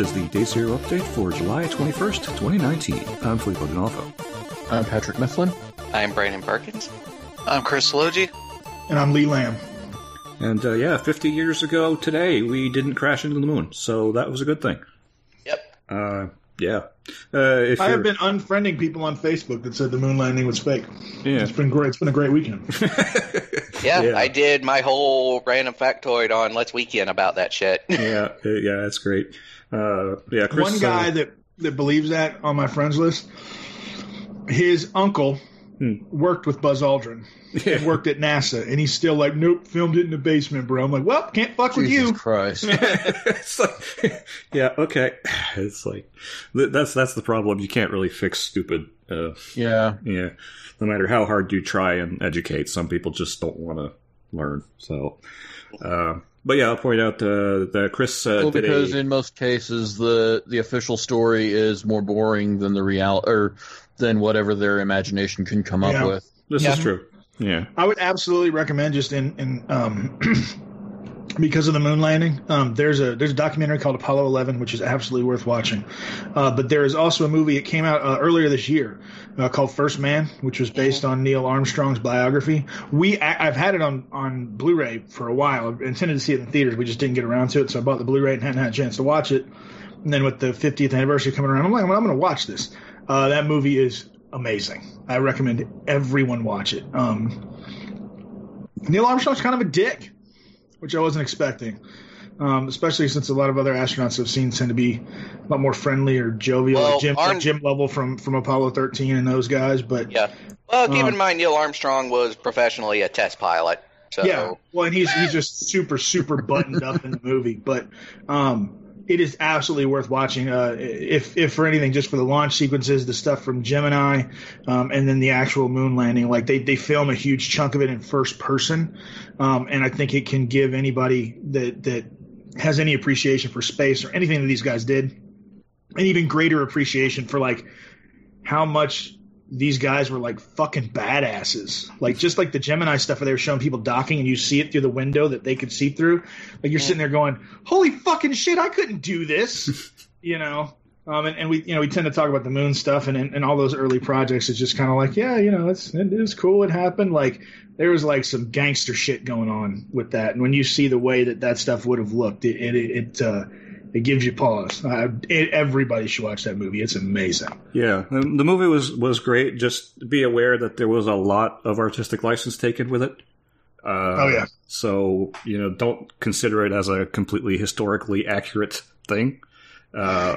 This is the Day Zero update for July 21st, 2019. I'm Filippo D'Onofrio. I'm Patrick Mifflin. I'm Brandon Perkins. I'm Chris Logie. And I'm Lee Lamb. And uh, yeah, 50 years ago today, we didn't crash into the moon, so that was a good thing. Yep. Uh, yeah. Uh, if I have you're- been unfriending people on Facebook that said the moon landing was fake. Yeah. It's been great. It's been a great weekend. Yeah, Yeah. I did my whole random factoid on Let's Weekend about that shit. yeah, yeah, that's great. Uh, yeah, Chris. One guy uh, that, that believes that on my friends list, his uncle Hmm. worked with Buzz Aldrin and worked at NASA, and he's still like, nope, filmed it in the basement, bro. I'm like, well, can't fuck with you. Christ. it's like, yeah, okay. It's like that's that's the problem. You can't really fix stupid. Uh, yeah. yeah, no matter how hard you try and educate, some people just don't want to learn. So, uh, but yeah, I'll point out uh, that Chris uh, Well, because a, in most cases the the official story is more boring than the real or than whatever their imagination can come Yeah. up with. this Yeah. is true. Yeah, I would absolutely recommend just in in um, because of the moon landing. Um, there's a there's a documentary called Apollo 11, which is absolutely worth watching. Uh, but there is also a movie. It came out uh, earlier this year uh, called First Man, which was based on Neil Armstrong's biography. We I, I've had it on on Blu-ray for a while. I intended to see it in theaters. We just didn't get around to it, so I bought the Blu-ray and hadn't had a chance to watch it. And then with the 50th anniversary coming around, I'm like, well, I'm going to watch this. Uh, that movie is amazing. I recommend everyone watch it. Um, Neil Armstrong's kind of a dick, which I wasn't expecting. Um, especially since a lot of other astronauts I've seen tend to be a lot more friendly or jovial, Well, like Jim, like Jim Lovell from from Apollo 13 and those guys. But Yeah. Well, keep Um, in mind Neil Armstrong was professionally a test pilot. So Yeah, well, and he's he's just super super buttoned up in the movie, but um, it is absolutely worth watching. Uh, if if for anything, just for the launch sequences, the stuff from Gemini, um, and then the actual moon landing. Like they they film a huge chunk of it in first person, um, and I think it can give anybody that that has any appreciation for space or anything that these guys did, an even greater appreciation for like how much these guys were like fucking badasses. Like just like the Gemini stuff where they were showing people docking and you see it through the window that they could see through. Like you're sitting there going, Holy fucking shit, I couldn't do this you know. Um and, and we you know we tend to talk about the moon stuff and and, and all those early projects it's just kinda like, yeah, you know, it's it is cool, it happened. Like there was like some gangster shit going on with that. And when you see the way that that stuff would have looked, it it, it uh it gives you pause. Uh, it, everybody should watch that movie. It's amazing. yeah. The, the movie was was great. Just be aware that there was a lot of artistic license taken with it. Uh, Oh, yeah. So you know, don't consider it as a completely historically accurate thing. Uh,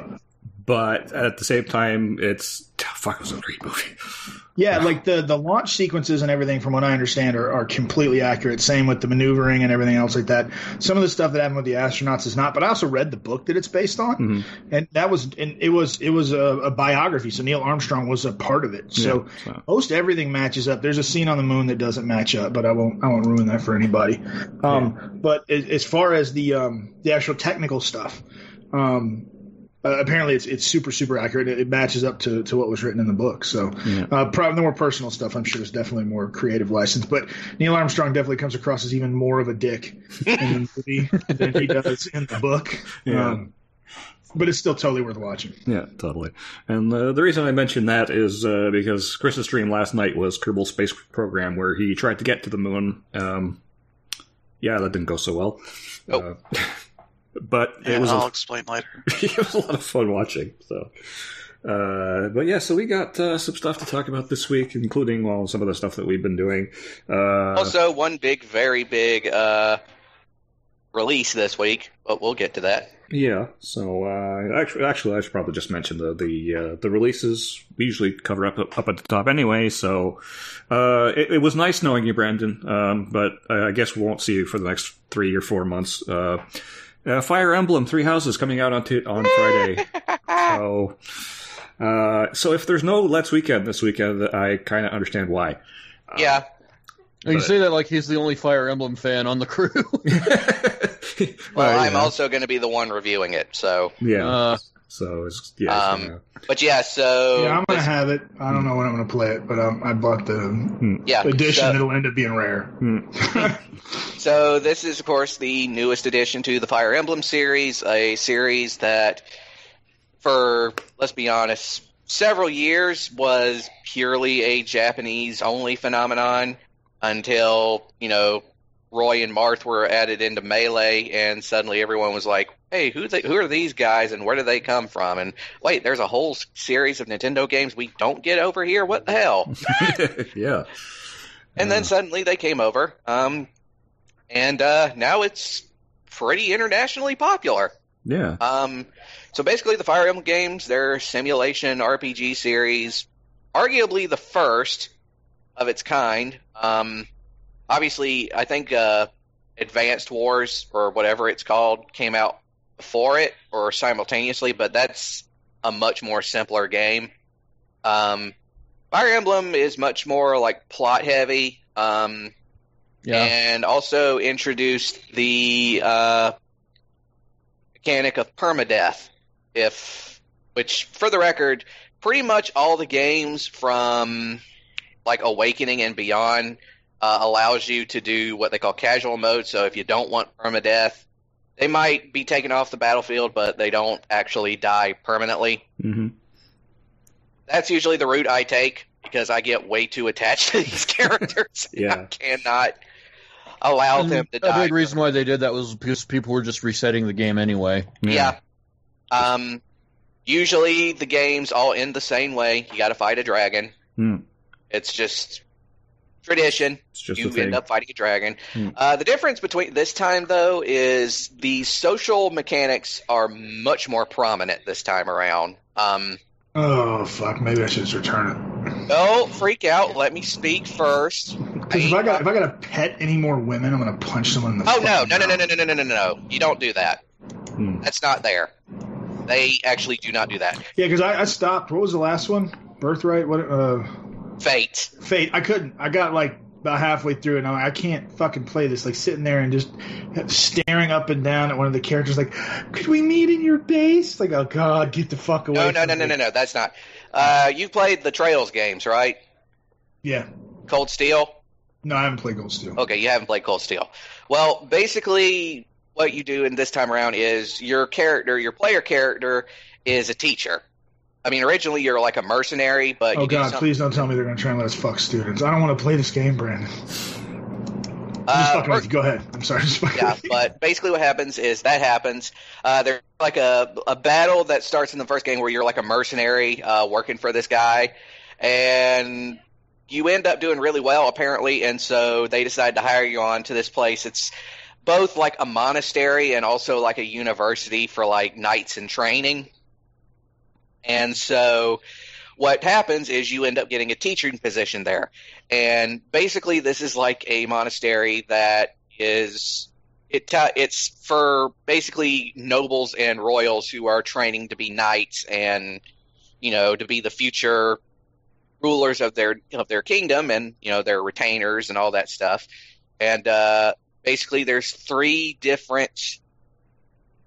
but at the same time, it's fuck. It was a great movie. Yeah, like the the launch sequences and everything, from what I understand, are, are completely accurate. Same with the maneuvering and everything else like that. Some of the stuff that happened with the astronauts is not, but I also read the book that it's based on, and that was and it was it was a, a biography. So Neil Armstrong was a part of it. So Yeah, so- most everything matches up. There's a scene on the moon that doesn't match up, but I won't I won't ruin that for anybody. Um, But as, as far as the um, the actual technical stuff. Um, uh, apparently, it's it's super super accurate. It, it matches up to, to what was written in the book. So, uh, probably the more personal stuff, I'm sure, is definitely more creative license. But Neil Armstrong definitely comes across as even more of a dick in the movie than he does in the book. Yeah. Um, but it's still totally worth watching. Yeah, totally. And uh, the reason I mentioned that is uh, because Chris's stream last night was Kerbal Space Program, where he tried to get to the moon. Um, yeah, that didn't go so well. Nope. Uh, but Yeah, it was I'll a, explain later. it was a lot of fun watching. So, uh, but yeah, so we got uh, some stuff to talk about this week, including well some of the stuff that we've been doing. Uh, also one big, very big uh, release this week, but we'll get to that. Yeah. So uh, actually, actually, I should probably just mention the the uh, the releases. We usually cover up up at the top anyway. So uh, it, it was nice knowing you, Brandon. Um, but uh, I guess we won't see you for the next three or four months. Uh, uh, Fire Emblem Three Houses coming out on t- on Friday. so. Uh, so if there's no Let's Weekend this weekend, I kind of understand why. yeah. You But- say that like he's the only Fire Emblem fan on the crew. Well, Well, I'm yeah. also going to be the one reviewing it. So, yeah. So it's yeah. it's Um, kinda- but yeah. So yeah, I'm gonna have it. I don't know when I'm gonna play it, but um, I bought the yeah. edition so- that'll end up being rare. So this is, of course, the newest addition to the Fire Emblem series, a series that for let's be honest, several years was purely a Japanese only phenomenon until you know Roy and Marth were added into Melee, and suddenly everyone was like, "Hey, who they, who are these guys, and where do they come from?" And wait, there's a whole series of Nintendo games we don't get over here. What the hell? yeah. And then suddenly they came over, um, and uh, now it's pretty internationally popular. Yeah. Um, so basically, the Fire Emblem games, they're simulation RPG series, arguably the first of its kind. Um, obviously, I think uh, Advanced Wars or whatever it's called came out before it or simultaneously, but that's a much more simpler game. Um, Fire Emblem is much more like plot heavy. Um, Yeah. and also introduced the uh, mechanic of permadeath. If, which, for the record, pretty much all the games from like Awakening and beyond uh, allows you to do what they call casual mode. So if you don't want permadeath, they might be taken off the battlefield, but they don't actually die permanently. hmm That's usually the route I take because I get way too attached to these characters. Yeah. I cannot allow And them to a die. big reason why they did that was because people were just resetting the game anyway. Yeah. Um, usually the games all end the same way. You got to fight a dragon. Hmm. It's just tradition. It's just you a thing. end up fighting a dragon. Hmm. Uh, the difference between this time, though, is the social mechanics are much more prominent this time around. Um, Oh fuck! Maybe I should just return it. don't freak out. Let me speak first. Because if I got if I got to pet any more women, I'm gonna punch someone in the. Oh no, no, no, no, no, no, no, no, no, no! You don't do that. Hmm. That's not there. They actually do not do that. Yeah, because I, I stopped. What was the last one? Birthright. What? Uh, Fate. Fate. I couldn't. I got like about halfway through, and I'm like, I can't fucking play this. Like sitting there and just staring up and down at one of the characters. Like, could we meet in your base? Like, oh god, get the fuck away. No, no, no, no, me. no, no. That's not. Uh, you played the Trails games, right? Yeah. Cold Steel. No, I haven't played Cold Steel. Okay, you haven't played Cold Steel. Well, basically, what you do in this time around is your character, your player character, is a teacher. I mean, originally you're like a mercenary, but Oh do god, something. please don't tell me they're gonna try and let us fuck students. I don't want to play this game, Brandon. Uh, fucking with you. Go ahead. I'm sorry. Just yeah, but basically what happens is that happens. Uh, there's like a a battle that starts in the first game where you're like a mercenary uh, working for this guy, and you end up doing really well apparently, and so they decide to hire you on to this place. It's both like a monastery and also like a university for like knights in training. And so what happens is you end up getting a teaching position there. And basically this is like a monastery that is it ta it's for basically nobles and royals who are training to be knights and you know to be the future rulers of their of their kingdom and you know their retainers and all that stuff. And uh basically there's three different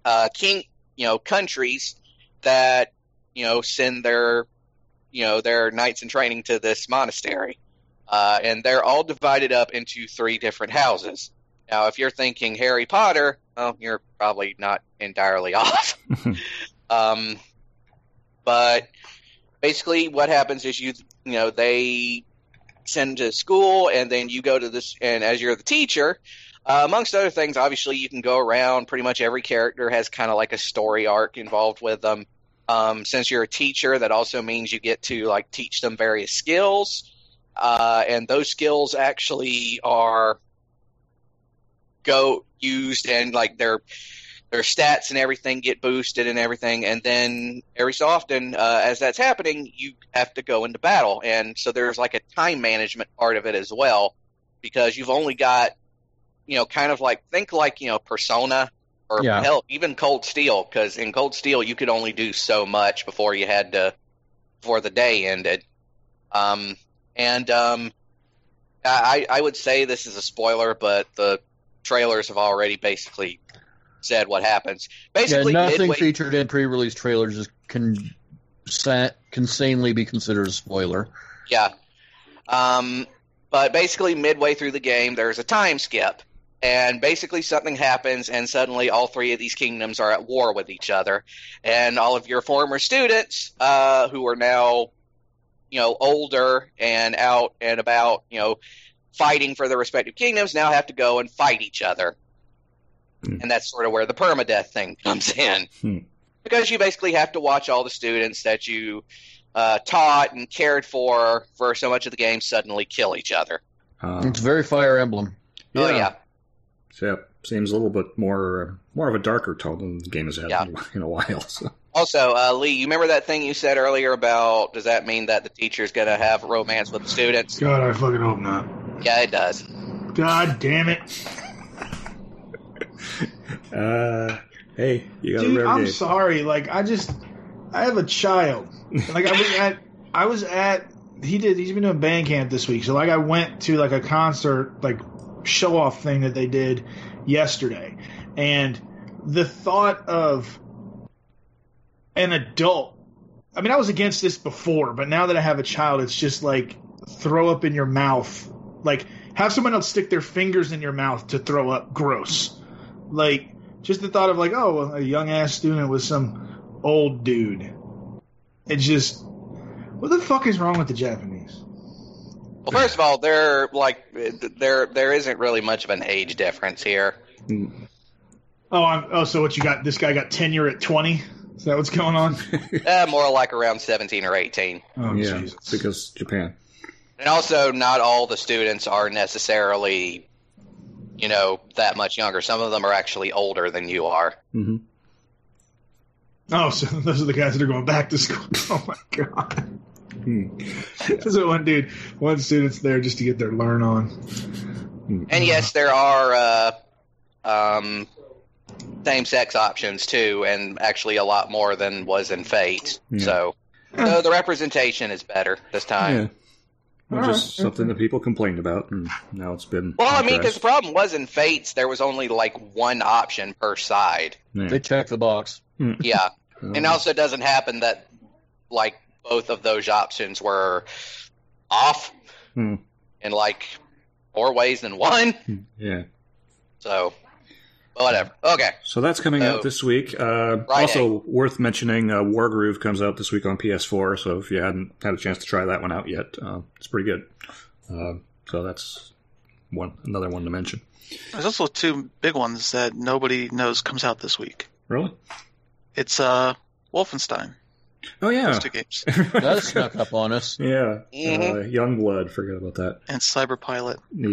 uh king you know countries that you know send their you know their knights in training to this monastery. Uh, and they're all divided up into three different houses. Now if you're thinking harry potter well you're probably not entirely off. Um, but basically what happens is you you know they send to school and then you go to this and as you're the teacher uh, amongst other things obviously you can go around pretty much every character has kind of like a story arc involved with them um, since you're a teacher that also means you get to like teach them various skills. Uh, and those skills actually are go used and like their their stats and everything get boosted and everything. And then every so often uh, as that's happening you have to go into battle. And so there's like a time management part of it as well because you've only got you know kind of like think like you know persona or Yeah. hell even cold steel because in cold steel you could only do so much before you had to before the day ended um and um i i would say this is a spoiler but the trailers have already basically said what happens Yeah, basically nothing midway- featured in pre-release trailers is can can sanely be considered a spoiler. Yeah. Um, but basically, midway through the game, there's a time skip. And basically something happens and suddenly all three of these kingdoms are at war with each other and all of your former students uh, who are now you know older and out and about you know fighting for their respective kingdoms now have to go and fight each other Hmm. and that's sort of where the permadeath thing comes in Hmm. because you basically have to watch all the students that you uh, taught and cared for for so much of the game suddenly kill each other Uh, It's very Fire Emblem. oh yeah So, yeah, seems a little bit more more of a darker tone than the game has had Yeah. in, in a while. So. Also, uh, Lee, you remember that thing you said earlier about does that mean that the teacher's going to have romance with the students? God, I fucking hope not. Yeah, it does. God damn it. Uh, hey, you got Dude, a I'm game. sorry. Like, I just, I have a child. Like, I was at, I was at, he did, he's been doing band camp this week. So, like, I went to, like, a concert, like, show off thing that they did yesterday. And the thought of an adult, I mean, I was against this before, but now that I have a child, it's just like throw up in your mouth. Like, have someone else stick their fingers in your mouth to throw up. Gross. Like, just the thought of like, oh, a young ass student with some old dude. It's just, what the fuck is wrong with the Japanese? Well, first of all, there like there there isn't really much of an age difference here. Oh, I'm, oh, so what you got? This guy got tenure at twenty. Is that what's going on? Uh, more like around seventeen or eighteen. Oh, yeah, Jesus. because Japan. And also, not all the students are necessarily, you know, that much younger. Some of them are actually older than you are. hmm Oh, so those are the guys that are going back to school. Oh my god. Hmm. So one dude, one student's there just to get their learn on. And yes, there are uh, um, same-sex options too, and actually a lot more than was in Fate. Yeah. So, so the representation is better this time. Yeah. Well, All just right. something that people complained about, and now it's been. Well, I mean, because the problem was in Fates, there was only like one option per side. Yeah. They check the box. Yeah, Um, and also it doesn't happen that like both of those options were off Hmm. in like more ways than one. yeah. So, whatever. Okay. So that's coming So- out this week. Uh, also worth mentioning, uh, Wargroove comes out this week on PS4. So if you hadn't had a chance to try that one out yet, uh, it's pretty good. Uh, so that's one another one to mention. There's also two big ones that nobody knows comes out this week. Really? It's uh Wolfenstein. Oh yeah, Those two games. That snuck up on us. yeah. Mhm. Uh, Youngblood. Forget about that. And Cyberpilot. Yeah.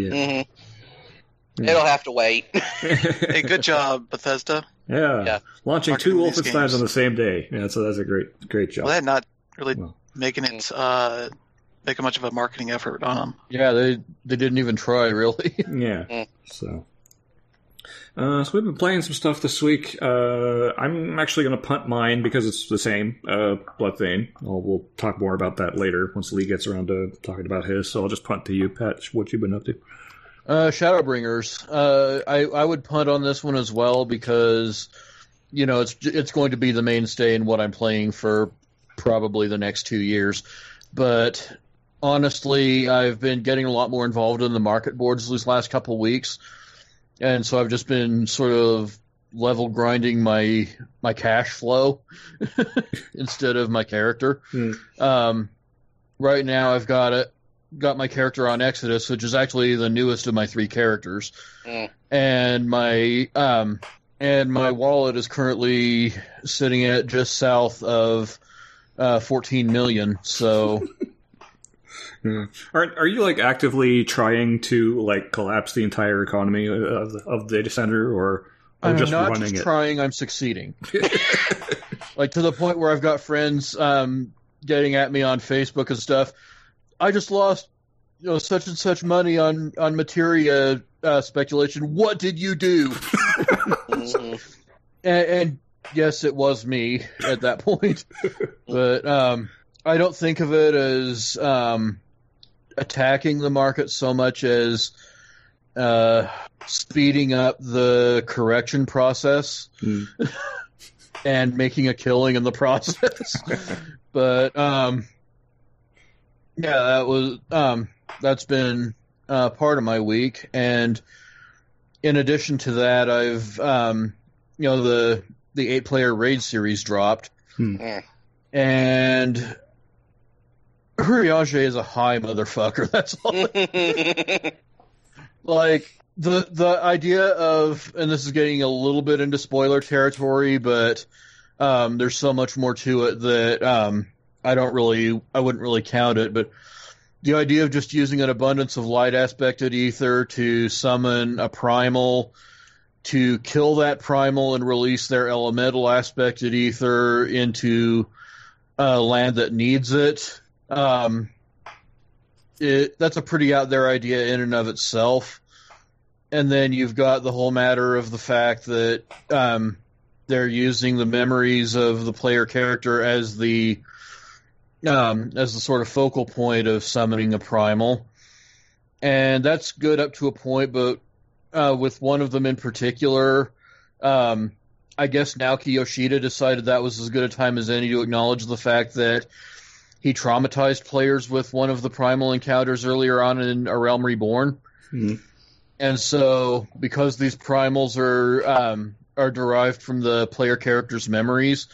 hmm Yeah. It'll have to wait. Hey, good job, Bethesda. yeah. Yeah. Launching two Marketing these Wolfensteins on the same day. Yeah, so that's a great, great job. Well, they're not really Well. making it uh making much of a marketing effort on them. Yeah, they they didn't even try really. Yeah. Mm. So. Uh, so we've been playing some stuff this week. Uh, I'm actually going to punt mine because it's the same, uh, Bloodstained. I'll, we'll talk more about that later once Lee gets around to talking about his. So I'll just punt to you, Pat. What you been up to? Uh, Shadowbringers. Uh, I I would punt on this one as well because you know it's it's going to be the mainstay in what I'm playing for probably the next two years. But honestly, I've been getting a lot more involved in the market boards these last couple weeks, and so I've just been sort of level grinding my my cash flow instead of my character. Hmm. Um, right now, I've got it got my character on Exodus, which is actually the newest of my three characters, Mm. and my um and my wallet is currently sitting at just south of uh, 14 million. So Yeah. Are are you like actively trying to like collapse the entire economy of the, of the data center, or, or I'm just not running just it? trying; I'm succeeding. like to the point where I've got friends um, getting at me on Facebook and stuff. I just lost, you know, such and such money on on materia uh, speculation. What did you do? And, and yes, it was me at that point, but um, I don't think of it as um, attacking the market so much as uh, speeding up the correction process Hmm. and making a killing in the process. but um, yeah, that was um, that's been uh, part of my week, and in addition to that, I've um, you know the the eight player raid series dropped, Hmm. Mm. and Urianger is a high motherfucker. That's all. like the the idea of, and this is getting a little bit into spoiler territory, but um, there's so much more to it that um, I don't really, I wouldn't really count it, but. The idea of just using an abundance of light aspected ether to summon a primal to kill that primal and release their elemental aspected ether into a land that needs it. Um, it that's a pretty out there idea in and of itself. And then you've got the whole matter of the fact that um, they're using the memories of the player character as the um, as the sort of focal point of summoning a primal, and that's good up to a point. But uh, with one of them in particular, um, I guess Naoki Yoshida decided that was as good a time as any to acknowledge the fact that he traumatized players with one of the primal encounters earlier on in A Realm Reborn. Hmm. And so, because these primals are um, are derived from the player character's memories,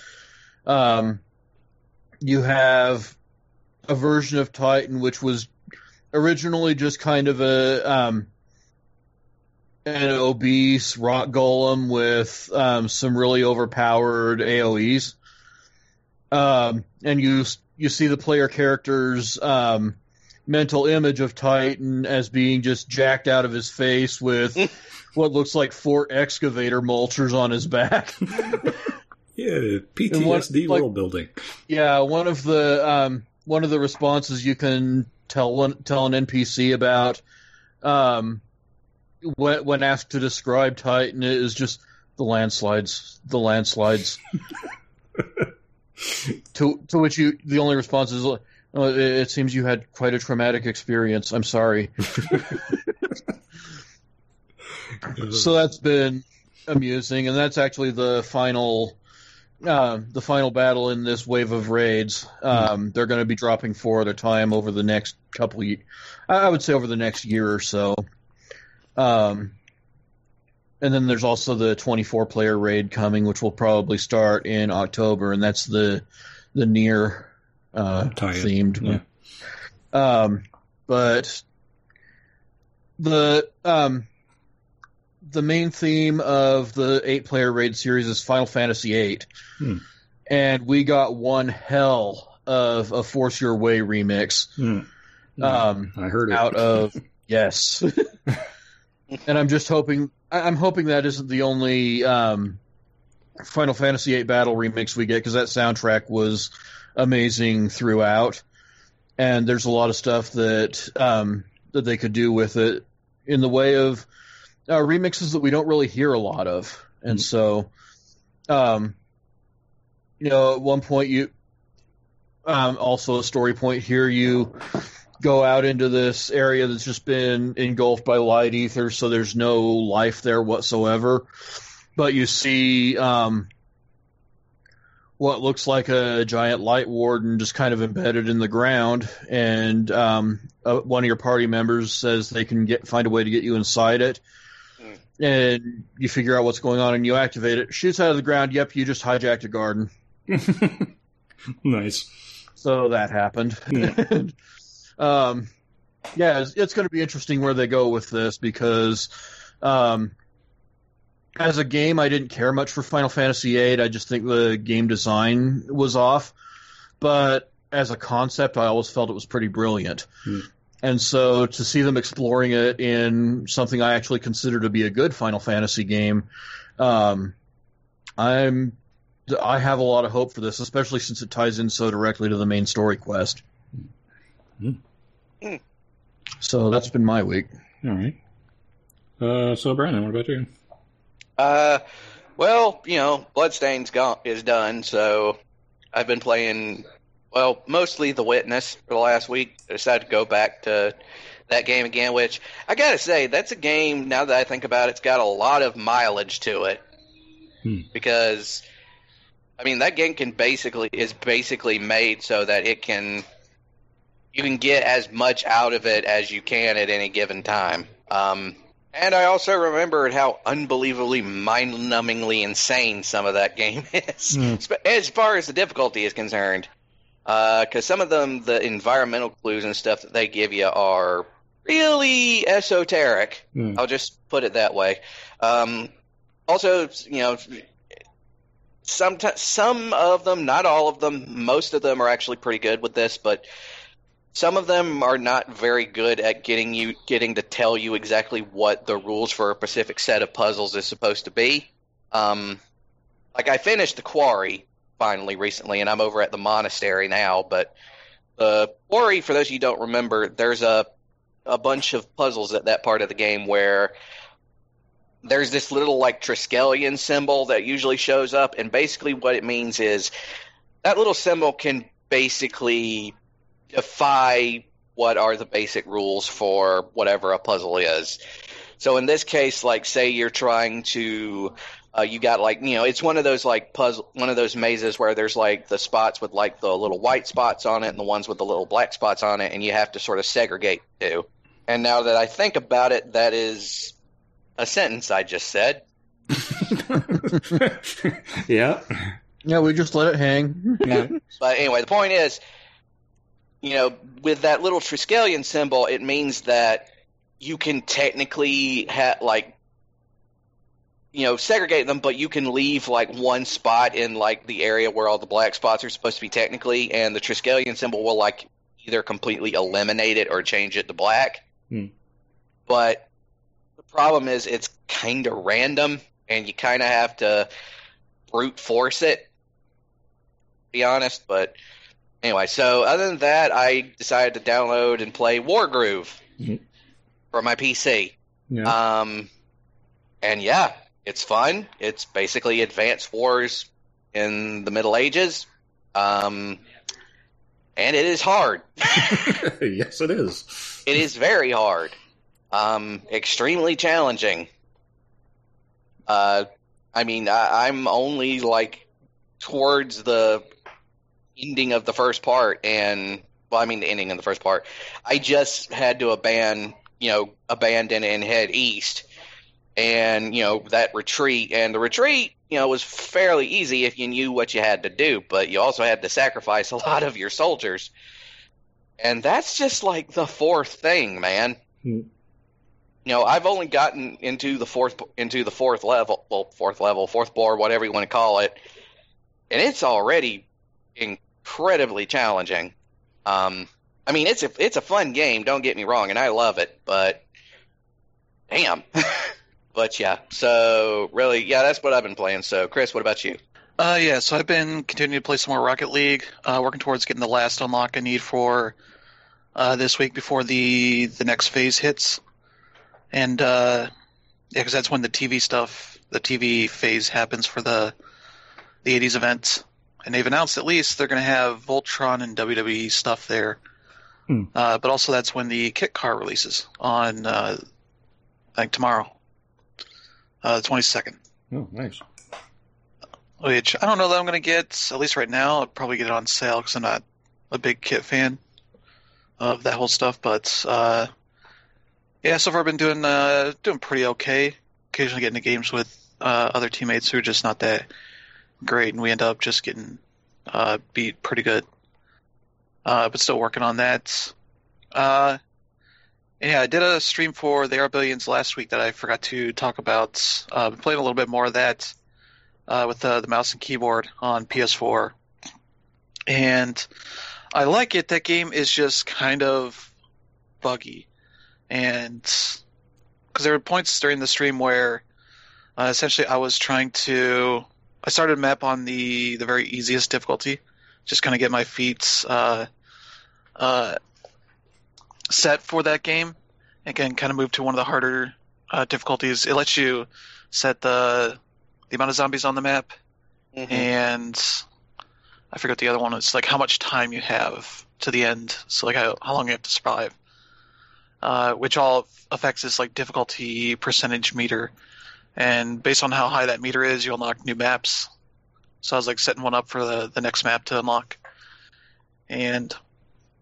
um, you have a version of Titan which was originally just kind of a um, an obese rock golem with um, some really overpowered AOE's, um, and you you see the player character's um, mental image of Titan as being just jacked out of his face with what looks like four excavator mulchers on his back. Yeah, PTSD And what- like- world building. Yeah, one of the um, one of the responses you can tell one, tell an NPC about um, when, when asked to describe Titan is just the landslides, the landslides. to to which you the only response is, "Oh, it, it seems you had quite a traumatic experience. I'm sorry." so that's been amusing, and that's actually the final, uh, the final battle in this wave of raids. Um, They're going to be dropping four at a time over the next couple. Of, I would say over the next year or so. Um, and then there's also the 24 player raid coming, which will probably start in October, and that's the the NieR uh, themed. yeah. Um, but the um, the main theme of the eight player raid series is Final Fantasy VIII, Hmm. and we got one hell of a Force Your Way remix Hmm. um, I heard it. out of yes, and I'm just hoping I- I'm hoping that isn't the only um, Final Fantasy VIII battle remix we get because that soundtrack was amazing throughout, and there's a lot of stuff that um, that they could do with it in the way of uh, remixes that we don't really hear a lot of, and Mm. so, um, you know, at one point you, um, also a story point here, you go out into this area that's just been engulfed by light ether, so there's no life there whatsoever, but you see, um, what looks like a giant light warden just kind of embedded in the ground, and um, uh, one of your party members says they can get find a way to get you inside it, Hmm. and you figure out what's going on and you activate it. Shoots out of the ground. Yep, you just hijacked a garden. nice. So that happened. Yeah. um, yeah, it's, it's going to be interesting where they go with this because, um, as a game, I didn't care much for Final Fantasy VIII. I just think the game design was off. But as a concept, I always felt it was pretty brilliant. Hmm. And so to see them exploring it in something I actually consider to be a good Final Fantasy game, um, I'm I have a lot of hope for this, especially since it ties in so directly to the main story quest. Hmm. So that's been my week. All right. Uh, so, Brandon, what about you? Uh, well, you know, Bloodstain's gone is done, so I've been playing. Well, mostly The Witness for the last week. I decided to go back to that game again, which I gotta say, that's a game. Now that I think about it, it's got a lot of mileage to it. Hmm. Because, I mean, that game can basically is basically made so that it can you can get as much out of it as you can at any given time. Um, And I also remembered how unbelievably mind-numbingly insane some of that game is. Sp- as far as the difficulty is concerned. Because some of them, the environmental clues and stuff that they give you are really esoteric. Hmm. I'll just put it that way. Um, also, you know, some some of them, not all of them, most of them are actually pretty good with this, but some of them are not very good at getting you getting to tell you exactly what the rules for a specific set of puzzles is supposed to be. Um, like I finished the quarry finally recently, and I'm over at the monastery now. But the quarry, for those of you who don't remember, there's a a bunch of puzzles at that part of the game where there's this little like Triskelion symbol that usually shows up, and basically what it means is that little symbol can basically defy what are the basic rules for whatever a puzzle is. So in this case, like say you're trying to uh, you got like you know it's one of those like puzzle one of those mazes where there's like the spots with like the little white spots on it and the ones with the little black spots on it and you have to sort of segregate the two. And now that I think about it, that is a sentence I just said. yeah. Yeah, we just let it hang. yeah. But anyway, the point is, you know, with that little Triskelion symbol, it means that you can technically have like, you know, segregate them, but you can leave like one spot in like the area where all the black spots are supposed to be technically, and the Triskelion symbol will like either completely eliminate it or change it to black. Hmm. But the problem is, it's kind of random, and you kind of have to brute force it. To be honest, but anyway, so other than that, I decided to download and play Wargroove Mhm. for my PC. Yeah. Um, and yeah, it's fun. It's basically Advanced Wars in the Middle Ages. Um, and it is hard. yes, it is. It is very hard. Um, extremely challenging. Uh, I mean, I, I'm only like towards the ending of the first part, and well, I mean the ending of the first part. I just had to abandon, you know, abandon and head east, and you know that retreat, and the retreat, you know, was fairly easy if you knew what you had to do, but you also had to sacrifice a lot of your soldiers, and that's just like the fourth thing, man Hmm. you know, I've only gotten into the fourth into the fourth level, well, fourth level, fourth board, whatever you want to call it, and it's already incredibly challenging. Um, I mean, it's a it's a fun game. Don't get me wrong, and I love it, but damn. but yeah, so really, yeah, that's what I've been playing. So, Chris, what about you? Uh, yeah, so I've been continuing to play some more Rocket League, uh, working towards getting the last unlock I need for uh, this week before the the next phase hits, and uh, yeah, because that's when the TV stuff, the TV phase happens for the the '80s event, and they've announced at least they're going to have Voltron and WWE stuff there, Hmm. uh, but also that's when the kit car releases on uh, I think tomorrow, uh, the 22nd. Oh, nice. Which I don't know that I'm going to get, at least right now. I'll probably get it on sale because I'm not a big kit fan of that whole stuff. But uh, yeah, so far I've been doing uh, doing pretty okay. Occasionally getting into games with uh, other teammates who are just not that great, and we end up just getting uh, beat pretty good. Uh, but still working on that. Uh, yeah, I did a stream for They Are Billions last week that I forgot to talk about. Uh, a little bit more of that uh, with the, the mouse and keyboard on PS4. And I like it. That game is just kind of buggy. And because there were points during the stream where uh, essentially I was trying to. I started map on the, the very easiest difficulty, just kind of get my feet uh, uh, set for that game. Again, kind of move to one of the harder uh, difficulties. It lets you set the the amount of zombies on the map, and I forget the other one. It's like how much time you have to the end. So like how, how long you have to survive, uh, which all affects this like difficulty percentage meter. And based on how high that meter is, you'll unlock new maps. So I was like setting one up for the the next map to unlock. And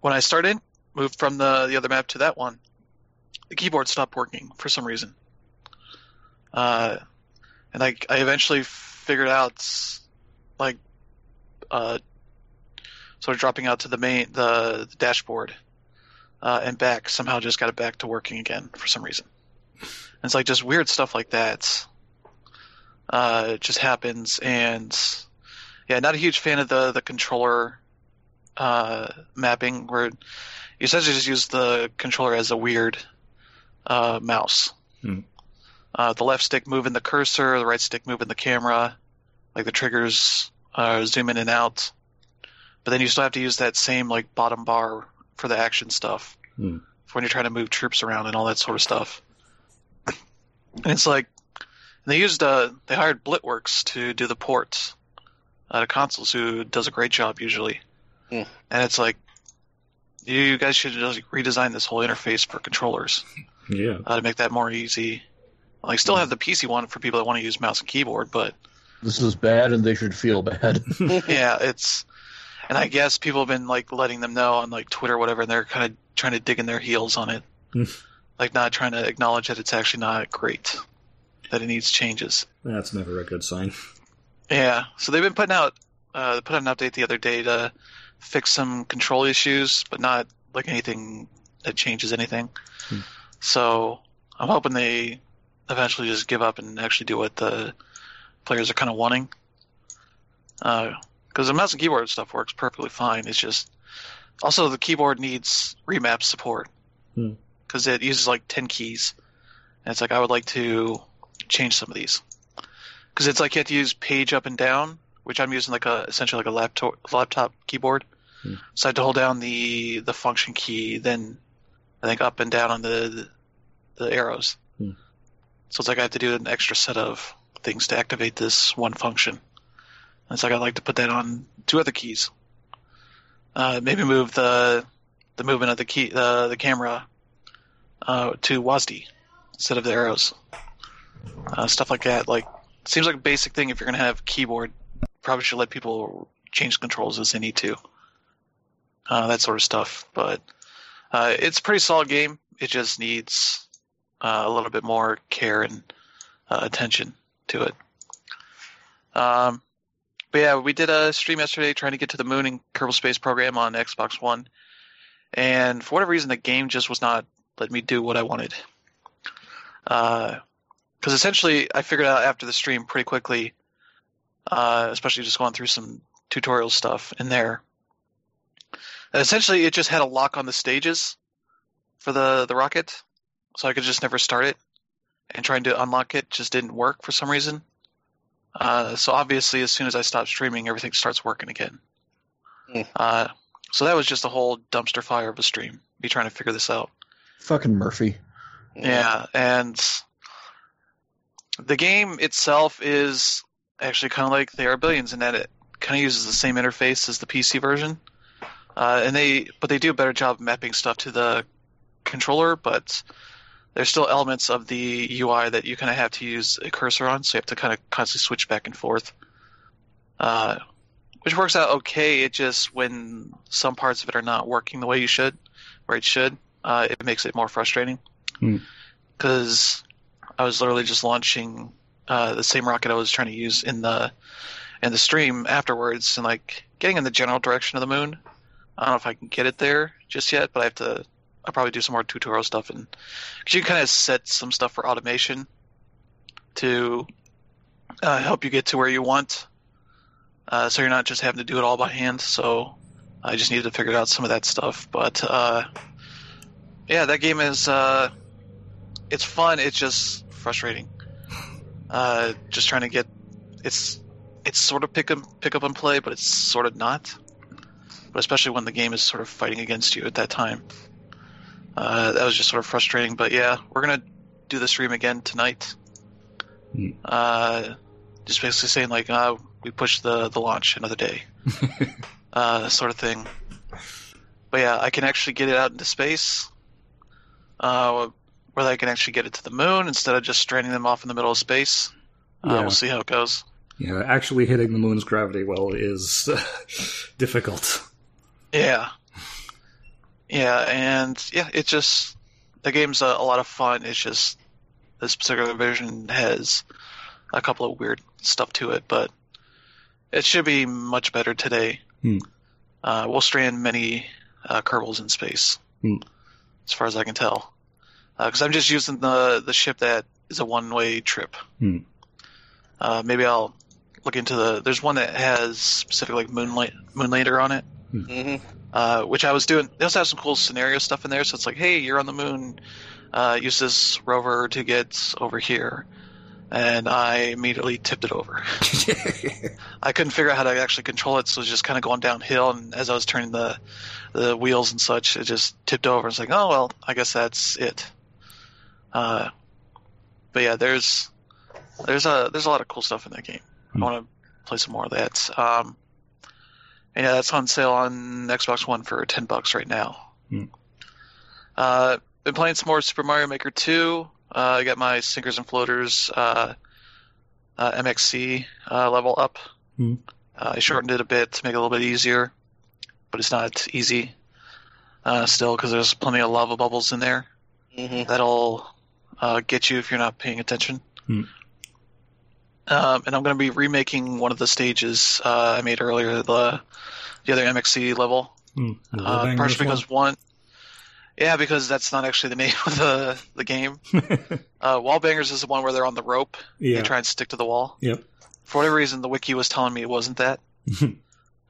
when I started, moved from the the other map to that one, the keyboard stopped working for some reason. Uh, and like I eventually figured out like uh, sort of dropping out to the main the, the dashboard uh, and back somehow just got it back to working again for some reason. It's like just weird stuff like that. Uh, it just happens, and yeah, not a huge fan of the the controller uh, mapping where you essentially just use the controller as a weird uh, mouse. Hmm. Uh, the left stick moving the cursor, the right stick moving the camera, like the triggers uh, zoom in and out. But then you still have to use that same like bottom bar for the action stuff Hmm. for when you're trying to move troops around and all that sort of stuff. And it's like they used uh they hired Blitworks to do the ports out of consoles, who does a great job usually. Hmm. And it's like you guys should just redesign this whole interface for controllers Yeah. uh, to make that more easy. Like, still have the PC one for people that want to use mouse and keyboard, but This is bad, and they should feel bad. yeah, it's. And I guess people have been like letting them know on like Twitter, or whatever, and they're kind of trying to dig in their heels on it, Hmm. like not trying to acknowledge that it's actually not great, that it needs changes. That's never a good sign. Yeah, so they've been putting out, uh, they put out an update the other day to fix some control issues, but not like anything that changes anything. Hmm. So I'm hoping they eventually just give up and actually do what the players are kind of wanting. Because the mouse and keyboard stuff works perfectly fine. It's just also the keyboard needs remap support Hmm. Because it uses like 10 keys, and it's like I would like to change some of these because it's like you have to use page up and down, which I'm using like a essentially like a laptop laptop keyboard. Hmm. So I have to hold down the the function key, then I think up and down on the the, arrows. Hmm. So it's like I have to do an extra set of things to activate this one function. And it's like I'd like to put that on two other keys. Uh, maybe move the the movement of the key the the camera uh, to WASD instead of the arrows. Uh, stuff like that. Like seems like a basic thing if you're gonna have keyboard. Probably should let people change controls as they need to. Uh, that sort of stuff. But uh, it's a pretty solid game. It just needs uh, a little bit more care and uh, attention to it. Um, but yeah, we did a stream yesterday trying to get to the moon in Kerbal Space Program on Xbox One, and for whatever reason, the game just was not letting me do what I wanted. Because essentially, I figured out after the stream pretty quickly, uh, especially just going through some tutorial stuff in there. that essentially, it just had a lock on the stages for the the rocket, so I could just never start it. And trying to unlock it just didn't work for some reason. Uh, so obviously, as soon as I stopped streaming, everything starts working again. Hmm. Uh, so that was just a whole dumpster fire of a stream. Me trying to figure this out. Fucking Murphy. Yeah, and the game itself is actually kind of like They Are Billions in that it kind of uses the same interface as the PC version, uh, and they but they do a better job mapping stuff to the controller, but there's still elements of the UI that you kind of have to use a cursor on, so you have to kind of constantly switch back and forth. Uh, which works out okay. It just when some parts of it are not working the way you should, where it should, uh, it makes it more frustrating. Hmm. Because I was literally just launching uh, the same rocket I was trying to use in the in the stream afterwards, and like getting in the general direction of the moon. I don't know if I can get it there just yet, but I have to. I'll probably do some more tutorial stuff, and cause you can kind of set some stuff for automation to uh, help you get to where you want. Uh, so you're not just having to do it all by hand. So I just needed to figure out some of that stuff. But uh, yeah, that game is uh, it's fun. It's just frustrating. Uh, just trying to get it's it's sort of pick up pick up and play, but it's sort of not. But especially when the game is sort of fighting against you at that time. Uh, that was just sort of frustrating. But yeah, we're gonna do the stream again tonight. Hmm. Uh, just basically saying like, uh, we push the the launch another day, uh, sort of thing. But yeah, I can actually get it out into space, uh, where I can actually get it to the moon instead of just stranding them off in the middle of space. Uh, Yeah. We'll see how it goes. Yeah, actually hitting the moon's gravity well is uh, difficult. Yeah, yeah, and yeah, it's just the game's a, a lot of fun. It's just this particular version has a couple of weird stuff to it, but it should be much better today. Hmm. Uh, we'll strand many uh, Kerbals in space, Hmm. As far as I can tell, because I'm just using the the ship that is a one way trip. Hmm. Uh, maybe I'll look into the. There's one that has specific like moonlight moonlander on it hmm uh, which I was doing. They also have some cool scenario stuff in there. So it's like, hey, you're on the moon. Uh, use this rover to get over here, and I immediately tipped it over. I couldn't figure out how to actually control it, so it was just kind of going downhill. And as I was turning the the wheels and such, it just tipped over. It's like, oh well, I guess that's it. Uh, but yeah, there's there's a there's a lot of cool stuff in that game. Hmm. I want to play some more of that. Um, and yeah, that's on sale on Xbox One for ten bucks right now. Hmm. Uh, been playing some more Super Mario Maker 2. Uh, I got my Sinkers and Floaters uh, uh, MXC uh, level up. Hmm. Uh, I shortened it a bit to make it a little bit easier, but it's not easy uh, still because there's plenty of lava bubbles in there hmm that'll uh, get you if you're not paying attention. Hmm. Um, and I'm going to be remaking one of the stages uh, I made earlier, the the other MXC level. Hmm. Uh, partially because one, yeah, because that's not actually the name of the the game. Uh, Wallbangers is the one where they're on the rope. yeah. They try and stick to the wall. Yep. For whatever reason, the wiki was telling me it wasn't that,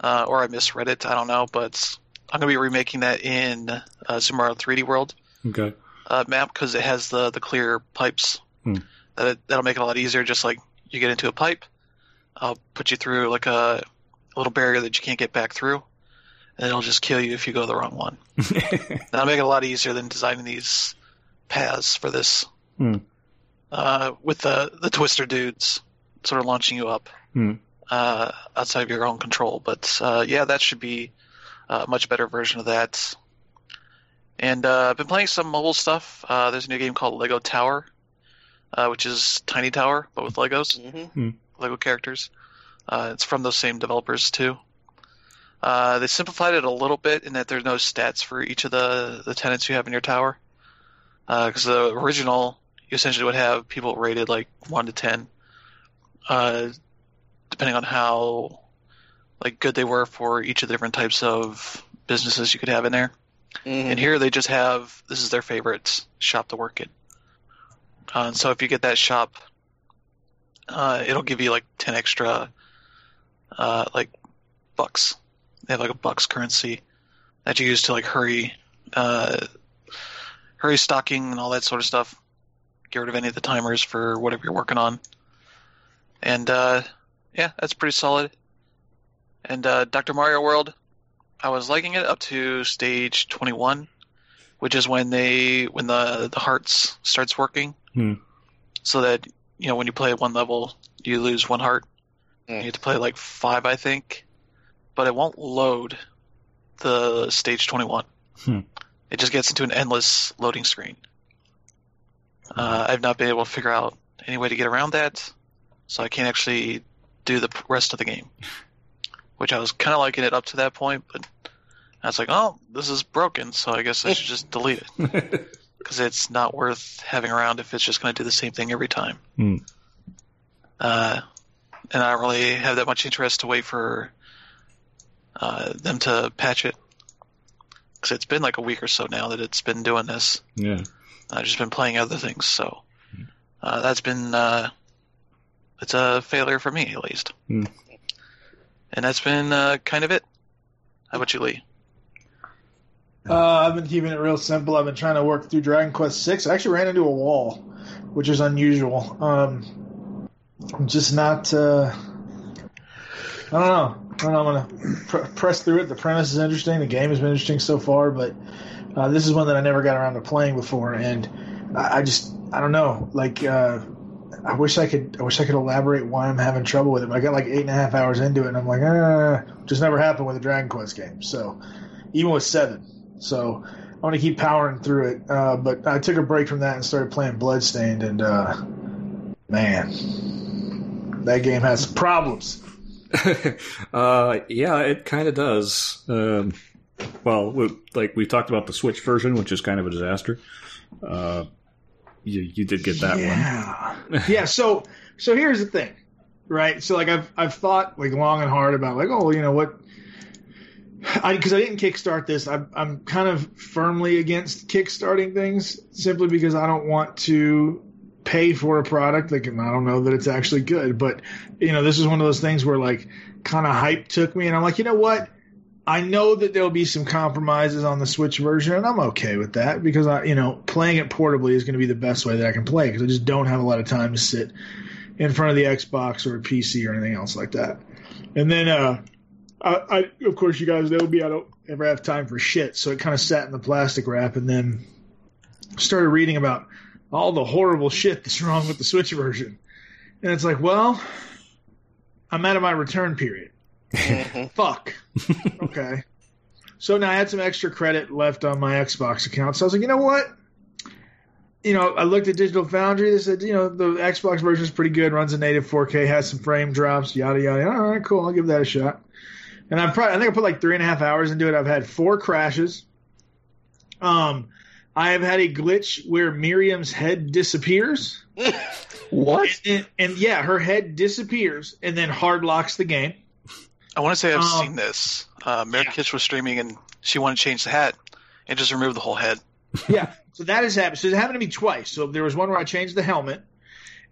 uh, or I misread it. I don't know, but I'm going to be remaking that in uh, Super 3D World Okay. uh, map because it has the the clear pipes. Hmm. That that'll make it a lot easier. Just like you get into a pipe, I'll put you through like a little barrier that you can't get back through, and it'll just kill you if you go the wrong one. That'll make it a lot easier than designing these paths for this. Hmm. Uh, with the the twister dudes sort of launching you up Hmm. uh, outside of your own control. But uh, yeah, that should be a much better version of that. And uh, I've been playing some mobile stuff. Uh, there's a new game called Lego Tower, uh, which is Tiny Tower but with Legos, hmm Lego characters. Uh, it's from those same developers too. Uh, they simplified it a little bit in that there's no stats for each of the, the tenants you have in your tower. Because the original, you essentially would have people rated like one to ten, uh, depending on how like good they were for each of the different types of businesses you could have in there. hmm And here they just have this is their favorite shop to work in. Uh, so if you get that shop, uh, it'll give you like ten extra, uh, like bucks. They have like a bucks currency that you use to like hurry, uh, hurry stocking and all that sort of stuff. Get rid of any of the timers for whatever you're working on. And uh, yeah, that's pretty solid. And uh, Dr. Mario World, I was liking it up to stage 21, which is when they when the the hearts starts working, Hmm. so that you know when you play one level you lose one heart. Hmm. You have to play like five, I think, but it won't load the stage 21. Hmm. It just gets into an endless loading screen. Uh, I've not been able to figure out any way to get around that, so I can't actually do the rest of the game. Which I was kind of liking it up to that point, but I was like, oh, this is broken, so I guess I should just delete it because it's not worth having around if it's just going to do the same thing every time. Hmm. Uh, and I don't really have that much interest to wait for uh, them to patch it because it's been like a week or so now that it's been doing this. yeah. I've just been playing other things, so uh, that's been uh, it's a failure for me at least. Hmm. And that's been uh, kind of it. How about you, Lee? Uh, I've been keeping it real simple. I've been trying to work through Dragon Quest Six. I actually ran into a wall, which is unusual. Um, I'm just not. Uh, I don't know. Know. I'm gonna pr- press through it. The premise is interesting. The game has been interesting so far, but uh, this is one that I never got around to playing before, and I, I just I don't know. Like uh, I wish I could. I wish I could elaborate why I'm having trouble with it. But I got like eight and a half hours into it, and I'm like, ah, just never happened with a Dragon Quest game. So even with seven. So I want to keep powering through it. Uh, but I took a break from that and started playing Bloodstained, and uh, man, that game has problems. uh, yeah, it kind of does. Um, well, we, like we talked about the Switch version, which is kind of a disaster. Uh, you you did get that yeah. one. yeah. So so here's the thing, right? So like I've I've thought like long and hard about like oh you know what. Because I, I, didn't kickstart this, I'm, I'm kind of firmly against kickstarting things simply because I don't want to pay for a product like I don't know that it's actually good. But you know, this is one of those things where like kind of hype took me, and I'm like, you know what? I know that there'll be some compromises on the Switch version, and I'm okay with that because I, you know, playing it portably is going to be the best way that I can play because I just don't have a lot of time to sit in front of the Xbox or PC or anything else like that. And then, uh, I, I of course, you guys know me. I don't ever have time for shit, so it kind of sat in the plastic wrap, and then started reading about all the horrible shit that's wrong with the Switch version. And it's like, well, I'm out of my return period. Mm-hmm. Fuck. okay. So now I had some extra credit left on my Xbox account. So I was like, you know what? You know, I looked at Digital Foundry. They said, you know, the Xbox version is pretty good, runs in native 4K, has some frame drops, yada yada. All right, cool. I'll give that a shot. And I've probably, I think I put like three and a half hours into it. I've had four crashes. Um, I have had a glitch where Miriam's head disappears. what? And, and, and, yeah, her head disappears and then hard locks the game. I want to say I've um, seen this. Uh, Mary yeah. Kitch was streaming and she wanted to change the hat and just remove the whole head. yeah, so that has happened. So it happened to me twice. So there was one where I changed the helmet,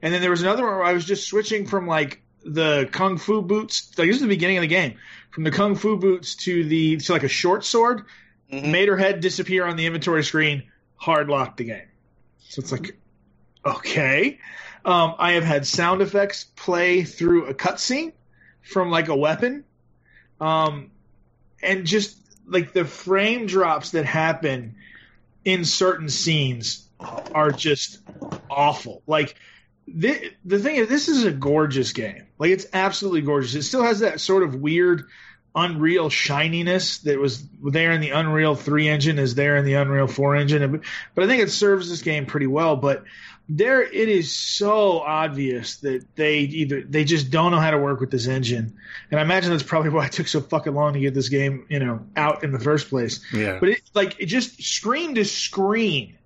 and then there was another one where I was just switching from like the kung fu boots. Like this is the beginning of the game, from the kung fu boots to the to like a short sword. Mm-hmm. Made her head disappear on the inventory screen. Hard locked the game. So it's like, okay. Um, I have had sound effects play through a cutscene from like a weapon um, and just like the frame drops that happen in certain scenes are just awful. Like the the thing is, this is a gorgeous game. Like it's absolutely gorgeous. It still has that sort of weird Unreal shininess that was there in the Unreal 3 engine is there in the Unreal 4 engine. But I think it serves this game pretty well. But there it is so obvious that they either they just don't know how to work with this engine. And i imagine that's probably why it took so fucking long to get this game you know out in the first place. Yeah. But it like it just screen to screen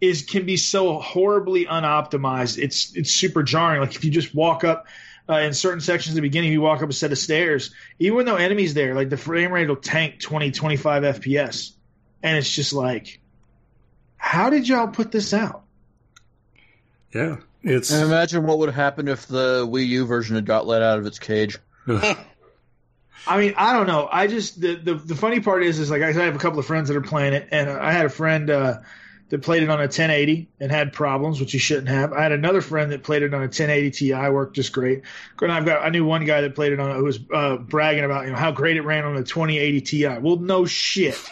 is can be so horribly unoptimized. It's it's super jarring. Like if you just walk up uh, in certain sections at the beginning you walk up a set of stairs even though enemies there like the frame rate will tank 20 25 fps and it's just like how did y'all put this out yeah, it's. And imagine what would happen if the Wii U version had got let out of its cage. I mean, I don't know. I just the, the the funny part is is like I have a couple of friends that are playing it, and I had a friend uh, that played it on a 1080 and had problems, which he shouldn't have. I had another friend that played it on a 1080 Ti, worked just great. And I've got I knew one guy that played it on who was uh, bragging about you know how great it ran on a 2080 Ti. Well, no shit.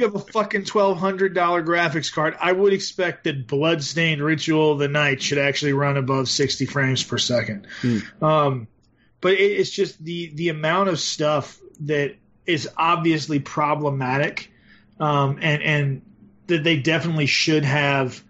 you have a fucking twelve hundred dollar graphics card, I would expect that Bloodstained Ritual of the Night should actually run above sixty frames per second. Hmm. Um, but it, it's just the the amount of stuff that is obviously problematic, um, and and that they definitely should have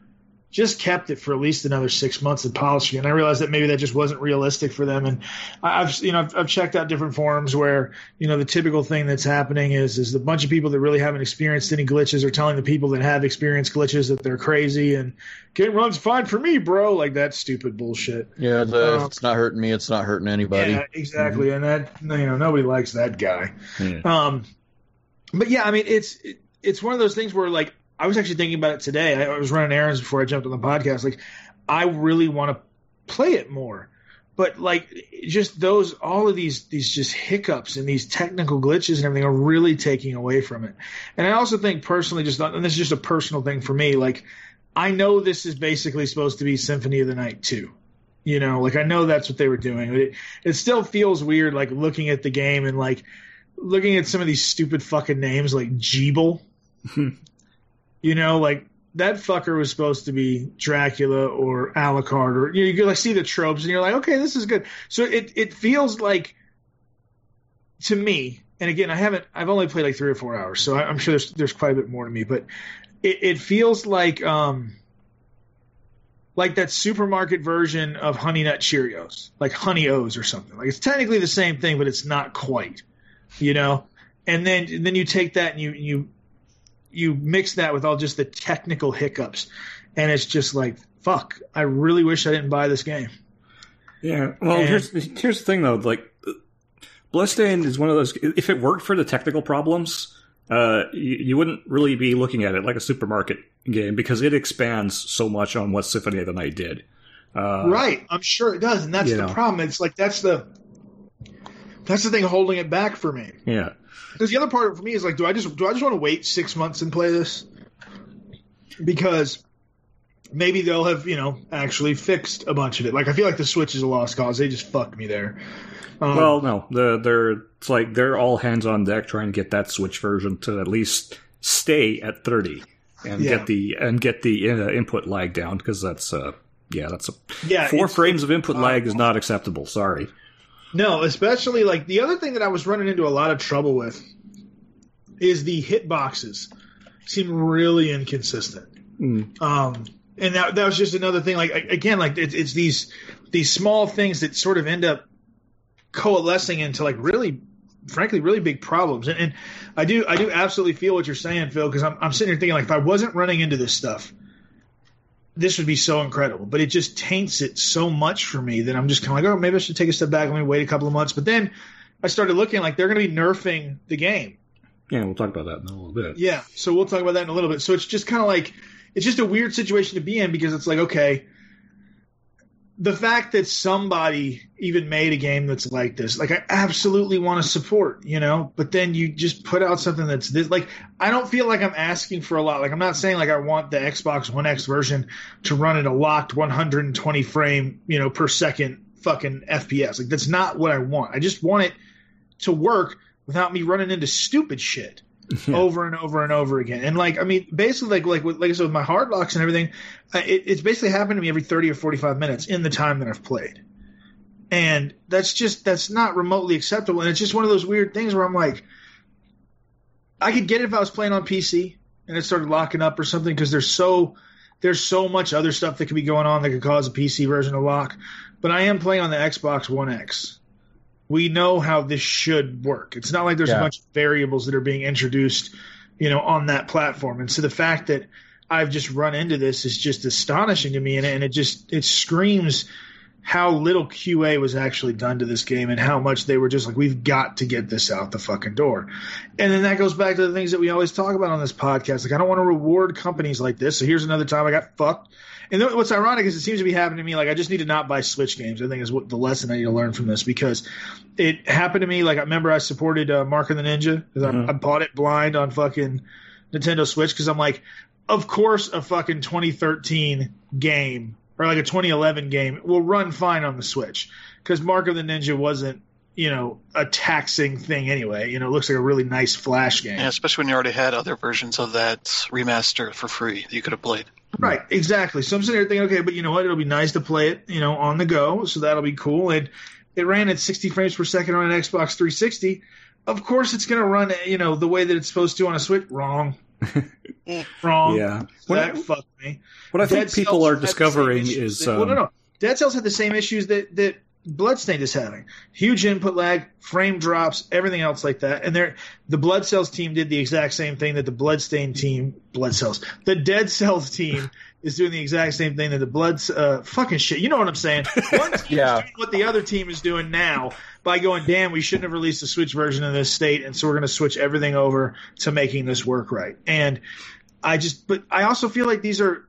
just kept it for at least another six months and polishing it. And I realized that maybe that just wasn't realistic for them. And I've you know I've, I've, checked out different forums where you know the typical thing that's happening is is the bunch of people that really haven't experienced any glitches are telling the people that have experienced glitches that they're crazy and game runs fine for me, bro. Like that stupid bullshit. Yeah, the, um, it's not hurting me. It's not hurting anybody. Yeah, exactly. Mm-hmm. And that you know nobody likes that guy. Yeah. Um, but yeah, I mean it's it, it's one of those things where like I was actually thinking about it today. I was running errands before I jumped on the podcast. Like, I really want to play it more, but like, just those all of these these just hiccups and these technical glitches and everything are really taking away from it. And I also think personally, just and this is just a personal thing for me. Like, I know this is basically supposed to be Symphony of the Night too. You know, like I know that's what they were doing. but It it still feels weird, like looking at the game and like looking at some of these stupid fucking names like Gebel. You know, like that fucker was supposed to be Dracula or Alucard, or you, know, you can like see the tropes, and you're like, okay, this is good. So it it feels like to me, and again, I haven't, I've only played like three or four hours, so I, am sure there's there's quite a bit more to me, but it, it feels like um like that supermarket version of Honey Nut Cheerios, like Honey O's or something. Like it's technically the same thing, but it's not quite, you know. And then and then you take that and you you you mix that with all just the technical hiccups and it's just like fuck. I really wish I didn't buy this game. Yeah. Well, And- here's here's the thing though. Like, Bloodstained is one of those. If it worked for the technical problems, uh, you, you wouldn't really be looking at it like a supermarket game because it expands so much on what Symphony of the Night did. Uh, right, I'm sure it does, and that's the know. problem. It's like that's the that's the thing holding it back for me. Yeah. Because the other part for me is like, do I just do I just want to wait six months and play this? Because maybe they'll have you know actually fixed a bunch of it. Like I feel like the Switch is a lost cause. They just fucked me there. Um, Well, no, the, they're it's like they're all hands on deck trying to get that Switch version to at least stay at 30 and Yeah. get the and get the uh, input lag down because that's uh yeah that's a yeah, four frames of input uh, lag is not acceptable. Sorry. No, especially like the other thing that I was running into a lot of trouble with is the hitboxes seem really inconsistent. Mm. Um, and that that was just another thing. Like again, like it's, it's these these small things that sort of end up coalescing into like really, frankly, really big problems. And, and I do I do absolutely feel what you're saying, Phil, because I'm I'm sitting here thinking like if I wasn't running into this stuff. This would be so incredible, but it just taints it so much for me that I'm just kind of like, oh, maybe I should take a step back. Let me wait a couple of months. But then I started looking like they're going to be nerfing the game. Yeah, we'll talk about that in a little bit. Yeah, so we'll talk about that in a little bit. So it's just kind of like it's just a weird situation to be in because it's like okay, the fact that somebody even made a game that's like this, like I absolutely want to support, you know, but then you just put out something that's this like I don't feel like I'm asking for a lot. Like I'm not saying like I want the Xbox One X version to run at a locked 120 frame, you know, per second fucking FPS. Like that's not what I want. I just want it to work without me running into stupid shit Yeah. over and over and over again. And like, I mean, basically, like, like, with, like I said, with my hard locks and everything, it, it's basically happened to me every 30 or 45 minutes in the time that I've played. And that's just, that's not remotely acceptable. And it's just one of those weird things where I'm like, I could get it if I was playing on PC and it started locking up or something because there's so, there's so much other stuff that could be going on that could cause a PC version to lock. But I am playing on the Xbox One X we know how this should work. It's not like there's a bunch of variables that are being introduced, you know, on that platform. And so the fact that I've just run into this is just astonishing to me, and, and it just it screams how little QA was actually done to this game and how much they were just like, we've got to get this out the fucking door. And then that goes back to the things that we always talk about on this podcast. Like, I don't want to reward companies like this. So here's another time I got fucked. And then what's ironic is it seems to be happening to me. Like, I just need to not buy Switch games. I think is what the lesson I need to learn from this because it happened to me. Like, I remember I supported uh, Mark of the Ninja because Mhm. I, I bought it blind on fucking Nintendo Switch because I'm like, of course, a fucking 2013 game or like a 2011 game will run fine on the Switch because Mark of the Ninja wasn't, you know, a taxing thing anyway. You know, it looks like a really nice Flash game. Yeah, especially when you already had other versions of that remaster for free that you could have played. Right, exactly. So I'm sitting here thinking, okay, but you know what? It'll be nice to play it, you know, on the go, so that'll be cool. And it ran at 60 frames per second on an Xbox 360. Of course, it's going to run, you know, the way that it's supposed to on a Switch. Wrong. Wrong. Yeah. So What, that fucked me. what I think people are had the same discovering is that- well, no, um, no. Dead Cells had the same issues that that Bloodstained is having. Huge input lag, frame drops, everything else like that. And they're, the Blood Cells team did the exact same thing that the Bloodstained team, Blood Cells, the Dead Cells team is doing the exact same thing that the Bloods, uh, fucking shit. You know what I'm saying? One team Yeah. is doing what the other team is doing now by going, damn, we shouldn't have released the Switch version in this state, and so we're going to switch everything over to making this work right. And I just, but I also feel like these are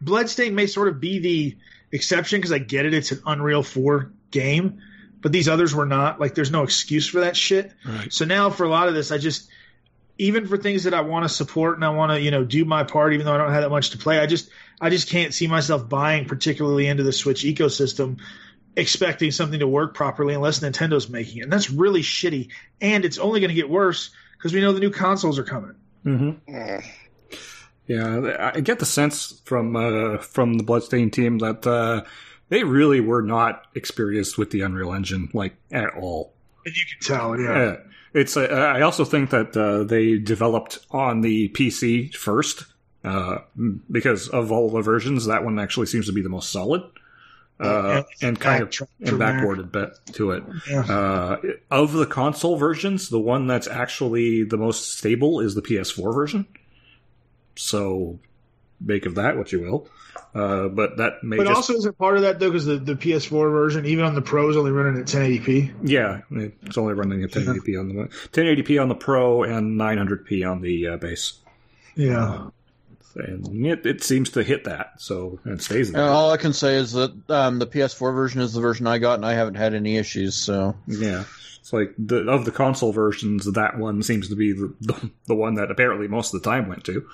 Bloodstained may sort of be the exception because I get it; it's an Unreal Four game, but these others were not. Like, there's no excuse for that shit. Right. So now, for a lot of this, I just even for things that I want to support and I want to, you know, do my part, even though I don't have that much to play, I just I just can't see myself buying particularly into the Switch ecosystem expecting something to work properly unless Nintendo's making it. And that's really shitty. And it's only going to get worse because we know the new consoles are coming. mhm. Mm. Yeah, I get the sense from uh, from the Bloodstained team that uh, they really were not experienced with the Unreal Engine like at all. And you can tell, yeah. Yeah, it's. Uh, I also think that uh, they developed on the PC first uh, because of all the versions. That one actually seems to be the most solid, uh, and kind of and backboarded bit to it. Yeah. Uh, of the console versions, the one that's actually the most stable is the PS4 version. So, make of that what you will. Uh, but that may But just also, isn't part of that though because the, the PS4 version, even on the Pro, is only running at 1080p. yeah, it's only running at 1080p on the 1080p on the Pro and 900p on the uh, base. Yeah. and it, it seems to hit that. So and it stays there. Uh, all I can say is that um, the PS4 version is the version I got, and I haven't had any issues. So Yeah, it's like the, of the console versions, that one seems to be the, the the one that apparently most of the time went to.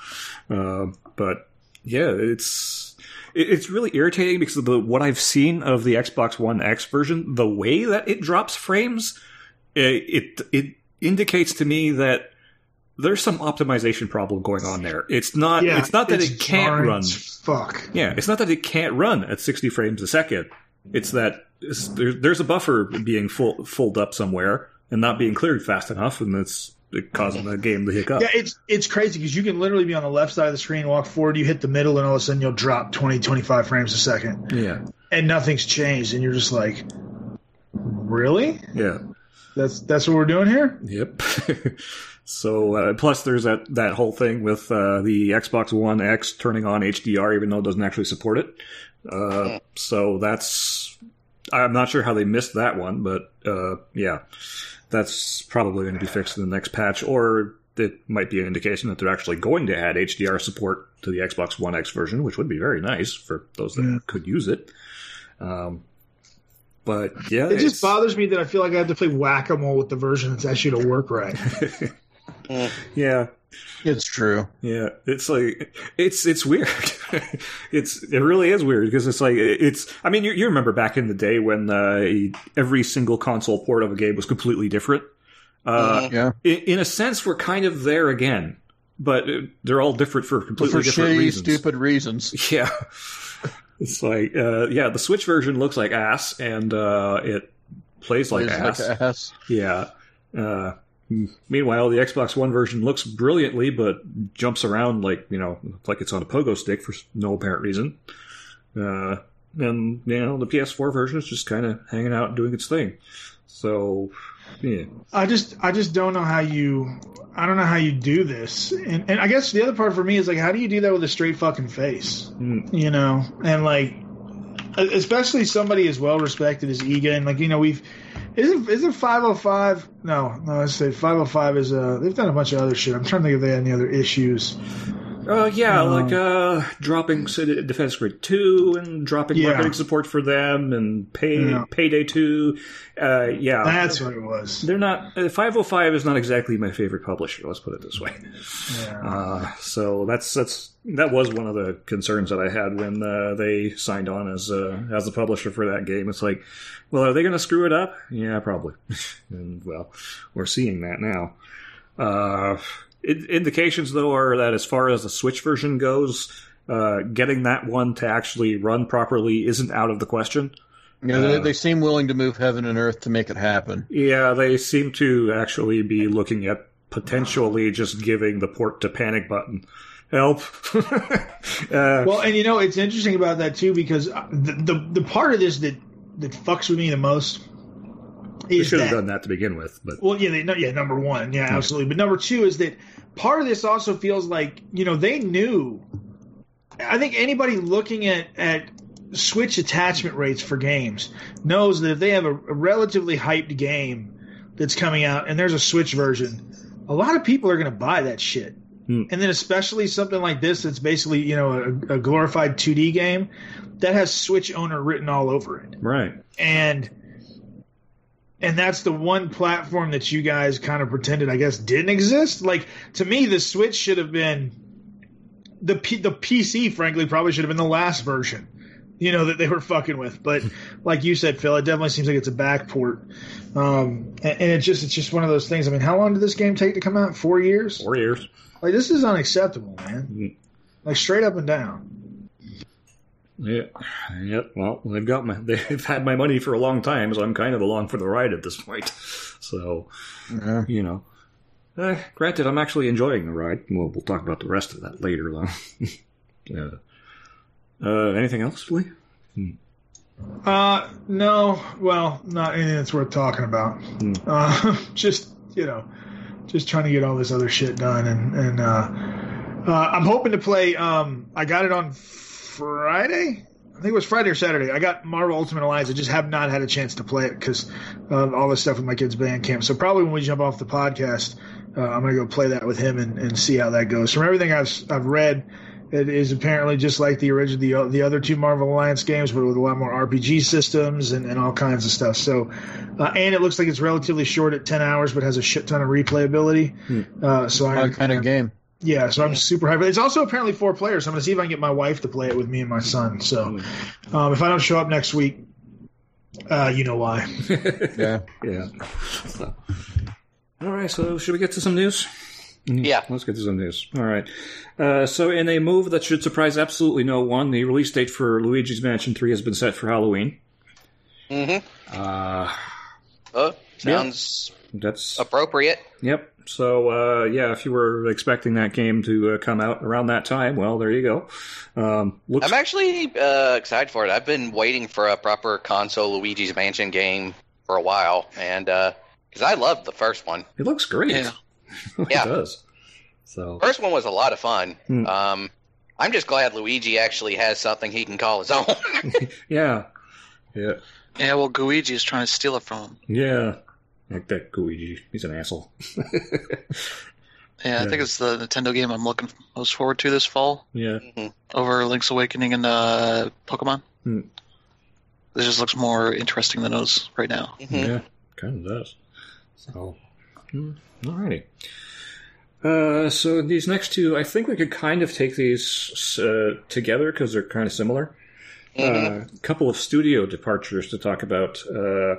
Uh, but yeah, it's it's really irritating because of the what I've seen of the Xbox One X version, the way that it drops frames, it it, it indicates to me that. There's some optimization problem going on there. It's not. Yeah. it's not that it's it can't run. Fuck. Yeah, it's not that it can't run at 60 frames a second. It's that it's, there, there's a buffer being full, filled up somewhere and not being cleared fast enough, and it's it causing the game to hiccup. Yeah, it's it's crazy because you can literally be on the left side of the screen, walk forward, you hit the middle, and all of a sudden you'll drop 20, 25 frames a second, Yeah, and nothing's changed, and you're just like, really? yeah, That's that's what we're doing here? yep. so uh, plus there's that that whole thing with uh, the Xbox One X turning on HDR even though it doesn't actually support it. Uh, so that's I'm not sure how they missed that one, but uh, yeah, that's probably going to be fixed in the next patch, or it might be an indication that they're actually going to add HDR support to the Xbox One X version, which would be very nice for those that Yeah. could use it. Um, but yeah, It just bothers me that I feel like I have to play whack a mole with the version that's actually to work right. yeah, it's true. Yeah, it's like it's it's weird. it's it really is weird because it's like it's. I mean, you, you remember back in the day when uh, every single console port of a game was completely different. Uh, Mhm. Yeah, in, in a sense, we're kind of there again, but uh, they're all different for completely for different shitty, reasons. stupid reasons. Yeah, it's like uh, yeah, the Switch version looks like ass, and uh, it plays like Plays ass. like ass. Yeah. Uh, meanwhile, the Xbox One version looks brilliantly, but jumps around like you know, like it's on a pogo stick for no apparent reason. Uh, and you know, the PS4 version is just kind of hanging out and doing its thing. So, yeah, I just I just don't know how you I don't know how you do this. And and I guess the other part for me is like how do you do that with a straight fucking face? Mm. You know? And like especially somebody as well respected as IGA, like you know, we've isn't isn't five oh five no, no I say five oh five is uh they've done a bunch of other shit. I'm trying to think if they had any other issues. Uh, yeah, Uh, like uh, dropping City Defense Grid two and dropping Yeah. marketing support for them and pay Yeah. Payday two. Uh, yeah, That's what it was. they're not. Five hundred five is not exactly my favorite publisher. Let's put it this way. Yeah. Uh, so that's that's that was one of the concerns that I had when uh, they signed on as uh, as the publisher for that game. It's like, well, are they going to screw it up? Yeah, probably. and well, we're seeing that now. Uh, in- indications though are that as far as the Switch version goes, uh, getting that one to actually run properly isn't out of the question. Yeah, they, Uh, they seem willing to move heaven and earth to make it happen. Yeah, they seem to actually be looking at potentially just giving the port to panic button help. uh, Well, and you know it's interesting about that too because uh, the the, the part of this that that fucks with me the most they should have done that to begin with, but Well, yeah, they, no, yeah, number one, yeah, absolutely. But number two is that part of this also feels like you know they knew. I think anybody looking at at Switch attachment rates for games knows that if they have a, a relatively hyped game that's coming out and there's a Switch version, a lot of people are going to buy that shit. Hmm. And then especially something like this that's basically you know a, a glorified 2D game that has Switch owner written all over it right. and and that's the one platform that you guys kind of pretended I guess didn't exist. Like to me, the Switch should have been the P, the PC. Frankly, probably should have been the last version. You know that they were fucking with, but like you said, Phil, it definitely seems like it's a backport, um, and, and it's just it's just one of those things. I mean, how long did this game take to come out? Four years. Four years. Like this is unacceptable, man. Mhm. Like straight up and down. Yeah. Yep. Well, they've got my they've had my money for a long time, so I'm kind of along for the ride at this point. So Yeah. you know, uh, granted, I'm actually enjoying the ride. Well, we'll talk about the rest of that later, though. yeah. Uh, anything else, Lee? Uh, no. Well, not anything that's worth talking about. Hmm. Uh, just you know, just trying to get all this other shit done, and and uh, Uh, I'm hoping to play. Um, I got it on Friday. I think it was Friday or Saturday. I got Marvel Ultimate Alliance. I just have not had a chance to play it because of all this stuff with my kids' band camp. So probably when we jump off the podcast, uh, I'm gonna go play that with him and, and see how that goes. From everything I've I've read, it is apparently just like the original the, the other two Marvel Alliance games, but with a lot more RPG systems and, and all kinds of stuff. So, uh, and it looks like it's relatively short at 10 hours, but has a shit ton of replayability. Uh, so I What kind of game? Yeah, so I'm super hyped. It's also apparently four players. So I'm going to see if I can get my wife to play it with me and my son. So um, if I don't show up next week, uh, you know why. Yeah. yeah. So. All right, so should we get to some news? Yeah. Let's get to some news. All right. Uh, so, in a move that should surprise absolutely no one, the release date for Luigi's Mansion 3 has been set for Halloween. Mm-hmm. Uh, Oh, sounds that's. appropriate. Yep. So, uh, yeah, if you were expecting that game to uh, come out around that time, well, there you go. Um, looks, I'm actually uh, excited for it. I've been waiting for a proper console Luigi's Mansion game for a while, and because I loved the first one. it looks great. Yeah. it Yeah. does. So, First one was a lot of fun. Hmm. Um, I'm just glad Luigi actually has something he can call his own. yeah. Yeah. Yeah, well, Luigi is trying to steal it from him. Yeah. Like that Luigi. He's an asshole. Yeah, I Yeah. think it's the Nintendo game I'm looking most forward to this fall yeah. over Link's Awakening and uh, Pokemon. Hmm. This just looks more interesting than those right now. Mhm. Yeah, kind of does. So, hmm, alrighty. Uh, so these next two, I think we could kind of take these uh, together because they're kind of similar. A couple of studio departures to talk about. Uh,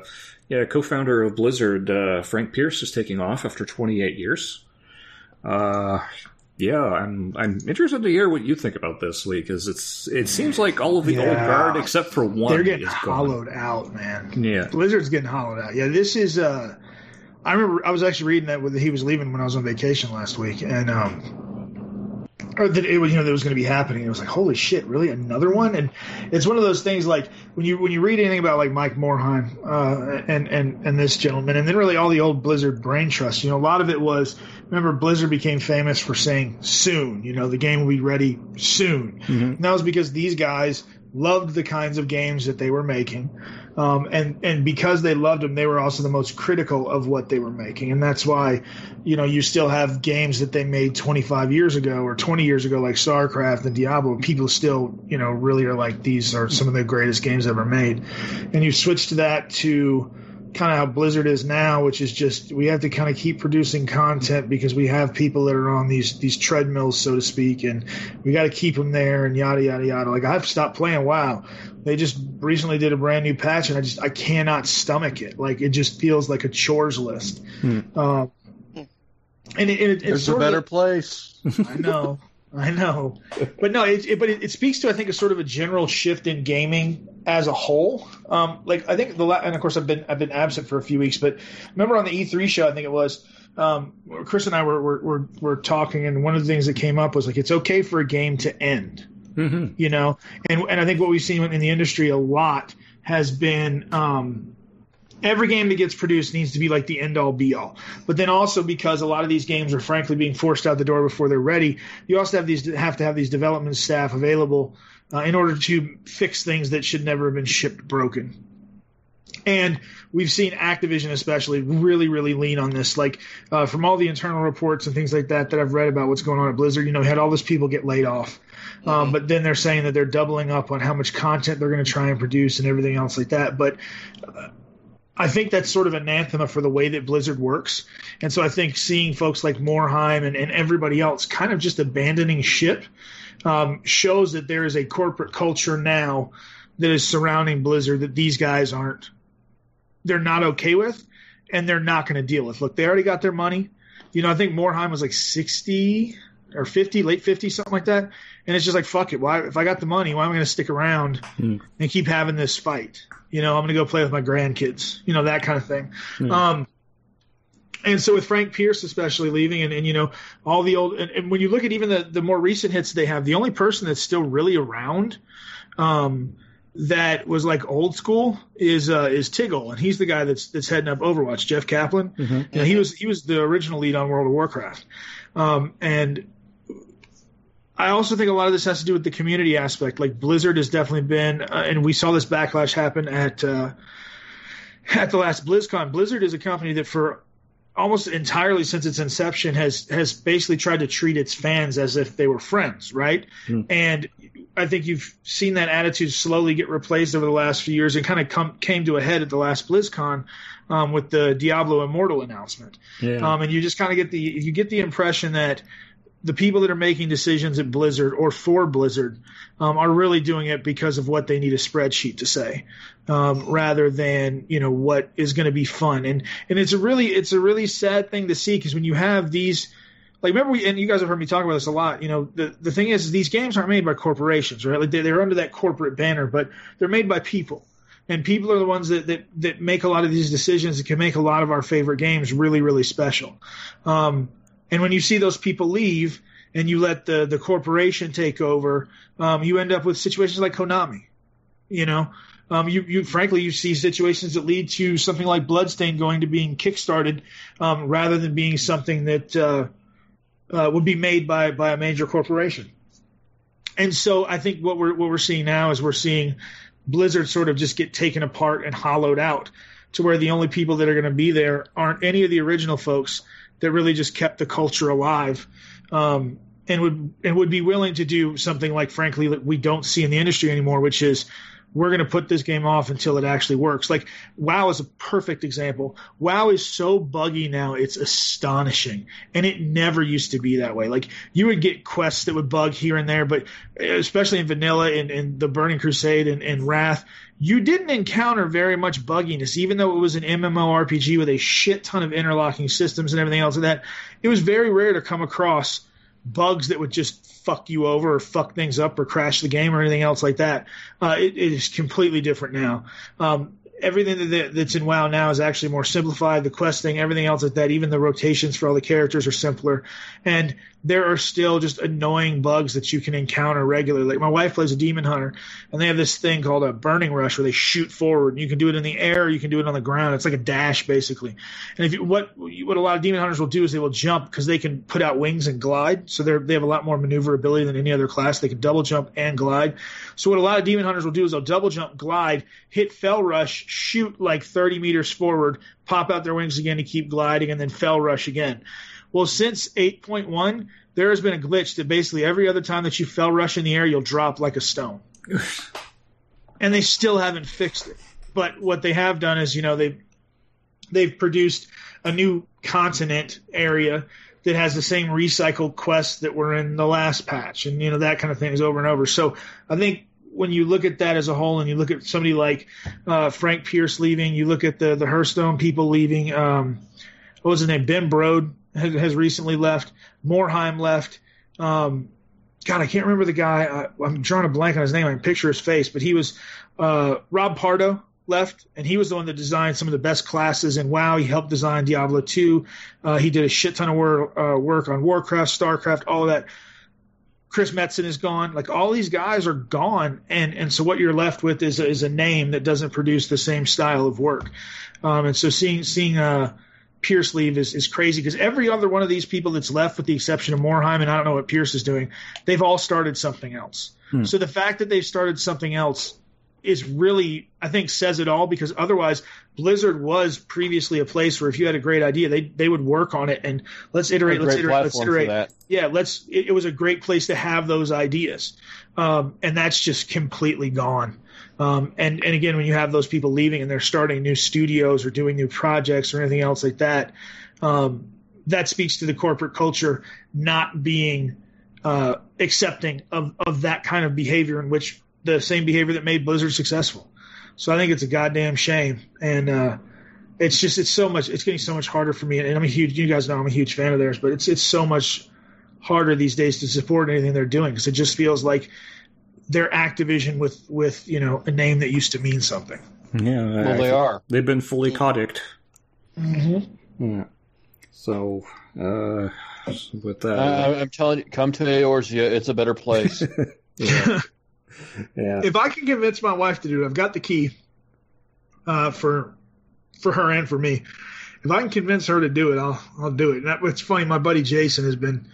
yeah, co-founder of Blizzard, uh, Frank Pearce, is taking off after 28 years. Uh, yeah, I'm I'm interested to hear what you think about this, Lee, because it's it seems like all of the old guard except for one They're getting hollowed out, man. Yeah, Blizzard's getting hollowed out. Yeah, this is. Uh, I remember I was actually reading that with he was leaving when I was on vacation last week, and um, or that it was you know that was going to be happening. It was like holy shit, really another one? And it's one of those things like when you when you read anything about like Mike Morhaime uh, and and and this gentleman, and then really all the old Blizzard brain trust. You know, a lot of it was remember Blizzard became famous for saying soon. You know, the game will be ready soon. And that was because these guys loved the kinds of games that they were making. Um, and and because they loved them, they were also the most critical of what they were making, and that's why, you know, you still have games that they made 25 years ago or 20 years ago, like StarCraft and Diablo. People still, you know, really are like these are some of the greatest games ever made, and you switch to that to kind of how Blizzard is now, which is just we have to kind of keep producing content because we have people that are on these these treadmills, so to speak, and we got to keep them there and yada yada yada. Like I've stopped playing WoW. They just recently did a brand new patch, and I just I cannot stomach it. Like it just feels like a chores list. Um, and it, it, it's There's a better of, place. I know, I know, but no, it, it but it, it speaks to I think a sort of a general shift in gaming as a whole. Um, like I think the la- and of course I've been I've been absent for a few weeks, but remember on the E3 show I think it was. Um, Chris and I were, were, were, were talking, and one of the things that came up was like it's okay for a game to end hmm you know and and I think what we've seen in the industry a lot has been um, every game that gets produced needs to be like the end all be all but then also because a lot of these games are frankly being forced out the door before they're ready you also have these have to have these development staff available uh, in order to fix things that should never have been shipped broken and we've seen Activision especially really, really lean on this. Like uh, from all the internal reports and things like that that I've read about what's going on at Blizzard, you know, had all those people get laid off. Um, but then they're saying that they're doubling up on how much content they're going to try and produce and everything else like that. But uh, I think that's sort of an anathema for the way that Blizzard works. And so I think seeing folks like Morhaime and, and everybody else kind of just abandoning ship um, shows that there is a corporate culture now that is surrounding Blizzard that these guys aren't they're not okay with and they're not going to deal with. Look, they already got their money. You know, I think Morhaime was like 60 or 50, late 50, something like that. And it's just like, fuck it. Why, if I got the money, why am I going to stick around Hmm. and keep having this fight? You know, I'm going to go play with my grandkids, you know, that kind of thing. Um, and so with Frank Pearce especially leaving and, and you know, all the old, and, and when you look at even the, the more recent hits they have, the only person that's still really around, um, that was like old school is uh, is Tigole, and he's the guy that's that's heading up Overwatch. Jeff Kaplan, you know, he was he was the original lead on World of Warcraft, um, and I also think a lot of this has to do with the community aspect. Like Blizzard has definitely been, uh, and we saw this backlash happen at uh, at the last BlizzCon. Blizzard is a company that for almost entirely since its inception has has basically tried to treat its fans as if they were friends, right? Mm. And I think you've seen that attitude slowly get replaced over the last few years and kind of come came to a head at the last BlizzCon um, with the Diablo Immortal announcement. Yeah. Um, and you just kind of get the you get the impression that the people that are making decisions at Blizzard or for Blizzard um, are really doing it because of what they need a spreadsheet to say, um, rather than you know what is going to be fun. And and it's a really it's a really sad thing to see because when you have these. Like remember we and you guys have heard me talk about this a lot. You know the the thing is, is these games aren't made by corporations, right? Like they, they're under that corporate banner, but they're made by people and people are the ones that, that, that make a lot of these decisions that can make a lot of our favorite games really, really special. Um, and when you see those people leave and you let the, the corporation take over, um, you end up with situations like Konami. You know, um, you, you frankly you see situations that lead to something like Bloodstain going to being kickstarted um, rather than being something that uh, uh, would be made by by a major corporation. And so I think what we're what we're seeing now is we're seeing Blizzard sort of just get taken apart and hollowed out to where the only people that are going to be there aren't any of the original folks that really just kept the culture alive um, and would and would be willing to do something like frankly that we don't see in the industry anymore, which is we're going to put this game off until it actually works. Like WoW is a perfect example. WoW is so buggy now, it's astonishing. And it never used to be that way. Like you would get quests that would bug here and there, but especially in vanilla and, and the Burning Crusade and, and Wrath, you didn't encounter very much bugginess, even though it was an MMORPG with a shit ton of interlocking systems and everything else like that. It was very rare to come across bugs that would just fuck you over or fuck things up or crash the game or anything else like that. Uh, it, it is completely different now. Um, everything that, that's in WoW now is actually more simplified. The questing, everything else like that, even the rotations for all the characters are simpler. And there are still just annoying bugs that you can encounter regularly. Like my wife plays a demon hunter, and they have this thing called a burning rush where they shoot forward. And you can do it in the air, you can do it on the ground. It's like a dash basically. And if you, what what a lot of demon hunters will do is they will jump because they can put out wings and glide. So they they have a lot more maneuverability than any other class. They can double jump and glide. So what a lot of demon hunters will do is they'll double jump, glide, hit Fel Rush, shoot like 30 meters forward, pop out their wings again to keep gliding, and then Fel Rush again. Well, since 8.1, there has been a glitch that basically every other time that you Fel Rush in the air, you'll drop like a stone. and they still haven't fixed it. But what they have done is, you know, they've they've produced a new continent area that has the same recycled quests that were in the last patch, and you know that kind of thing is over and over. So I think when you look at that as a whole, and you look at somebody like uh, Frank Pearce leaving, you look at the the Hearthstone people leaving. Um, what was his name? Ben Brode has, has recently left. Morhaime left. Um, God, I can't remember the guy. I, am drawing a blank on his name. I can picture his face, but he was uh, Rob Pardo left, and he was the one that designed some of the best classes in WoW. He helped design Diablo 2. Uh, he did a shit ton of work, uh, work on Warcraft, Starcraft, all of that. Chris Metzen is gone. Like all these guys are gone, and and so what you're left with is is a name that doesn't produce the same style of work. Um, and so seeing seeing uh, Pearce leave is, is crazy because every other one of these people that's left, with the exception of Morhaime, and I don't know what Pearce is doing, they've all started something else. Hmm. So the fact that they've started something else is really, I think, says it all because otherwise, Blizzard was previously a place where if you had a great idea, they they would work on it and let's iterate, let's iterate, let's iterate. Yeah, let's. It, it, was a great place to have those ideas, um, and that's just completely gone. Um, and and again, when you have those people leaving and they're starting new studios or doing new projects or anything else like that, um, that speaks to the corporate culture not being uh, accepting of of that kind of behavior in which the same behavior that made Blizzard successful. So I think it's a goddamn shame, and uh, it's just it's so much it's getting so much harder for me. And I'm a huge you guys know I'm a huge fan of theirs, but it's it's so much harder these days to support anything they're doing because it just feels like they're Activision with with you know a name that used to mean something. Yeah, well, they are. They've been fully Koticked. Mm-hmm. Yeah. So, uh, with that, uh, I'm telling you, come to Eorzea. It's a better place. yeah. yeah. If I can convince my wife to do it, I've got the key uh, for for her and for me. If I can convince her to do it, I'll I'll do it. And that, it's funny. My buddy Jason has been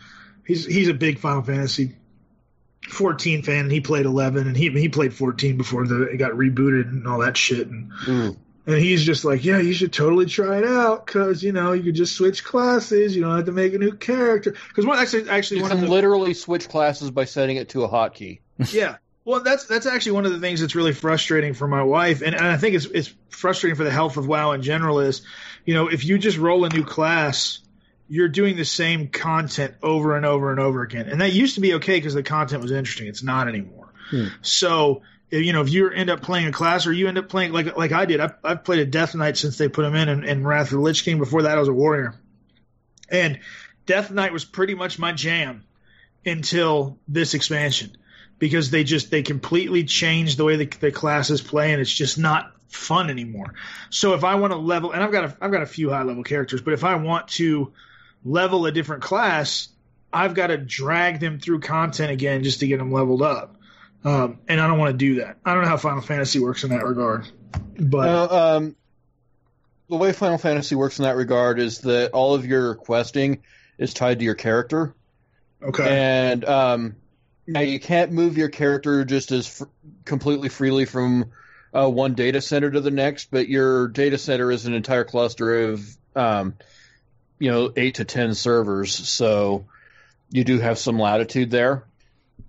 he's he's a big Final Fantasy 14 fan, and he played 11, and he he played 14 before the it got rebooted and all that shit. And Mm. and he's just like, yeah, you should totally try it out because you know you could just switch classes. You don't have to make a new character. Because one actually actually You one can of the literally switch classes by setting it to a hotkey. yeah. Well, that's that's actually one of the things that's really frustrating for my wife, and, and I think it's it's frustrating for the health of WoW in general. Is you know if you just roll a new class, you're doing the same content over and over and over again, and that used to be okay because the content was interesting. It's not anymore. Hmm. So you know if you end up playing a class or you end up playing like like I did, I've, I've played a Death Knight since they put him in, and, and Wrath of the Lich King. Before that, I was a warrior, and Death Knight was pretty much my jam until this expansion because they just they completely changed the way the, the classes play and it's just not fun anymore. So if I want to level and I've got a, I've got a few high level characters, but if I want to level a different class, I've got to drag them through content again just to get them leveled up. Um, and I don't want to do that. I don't know how Final Fantasy works in that regard, but Uh, um, the way Final Fantasy works in that regard is that all of your questing is tied to your character, okay, and um, now you can't move your character just as fr- completely freely from uh, one data center to the next. But your data center is an entire cluster of, um, you know, eight to ten servers, so you do have some latitude there.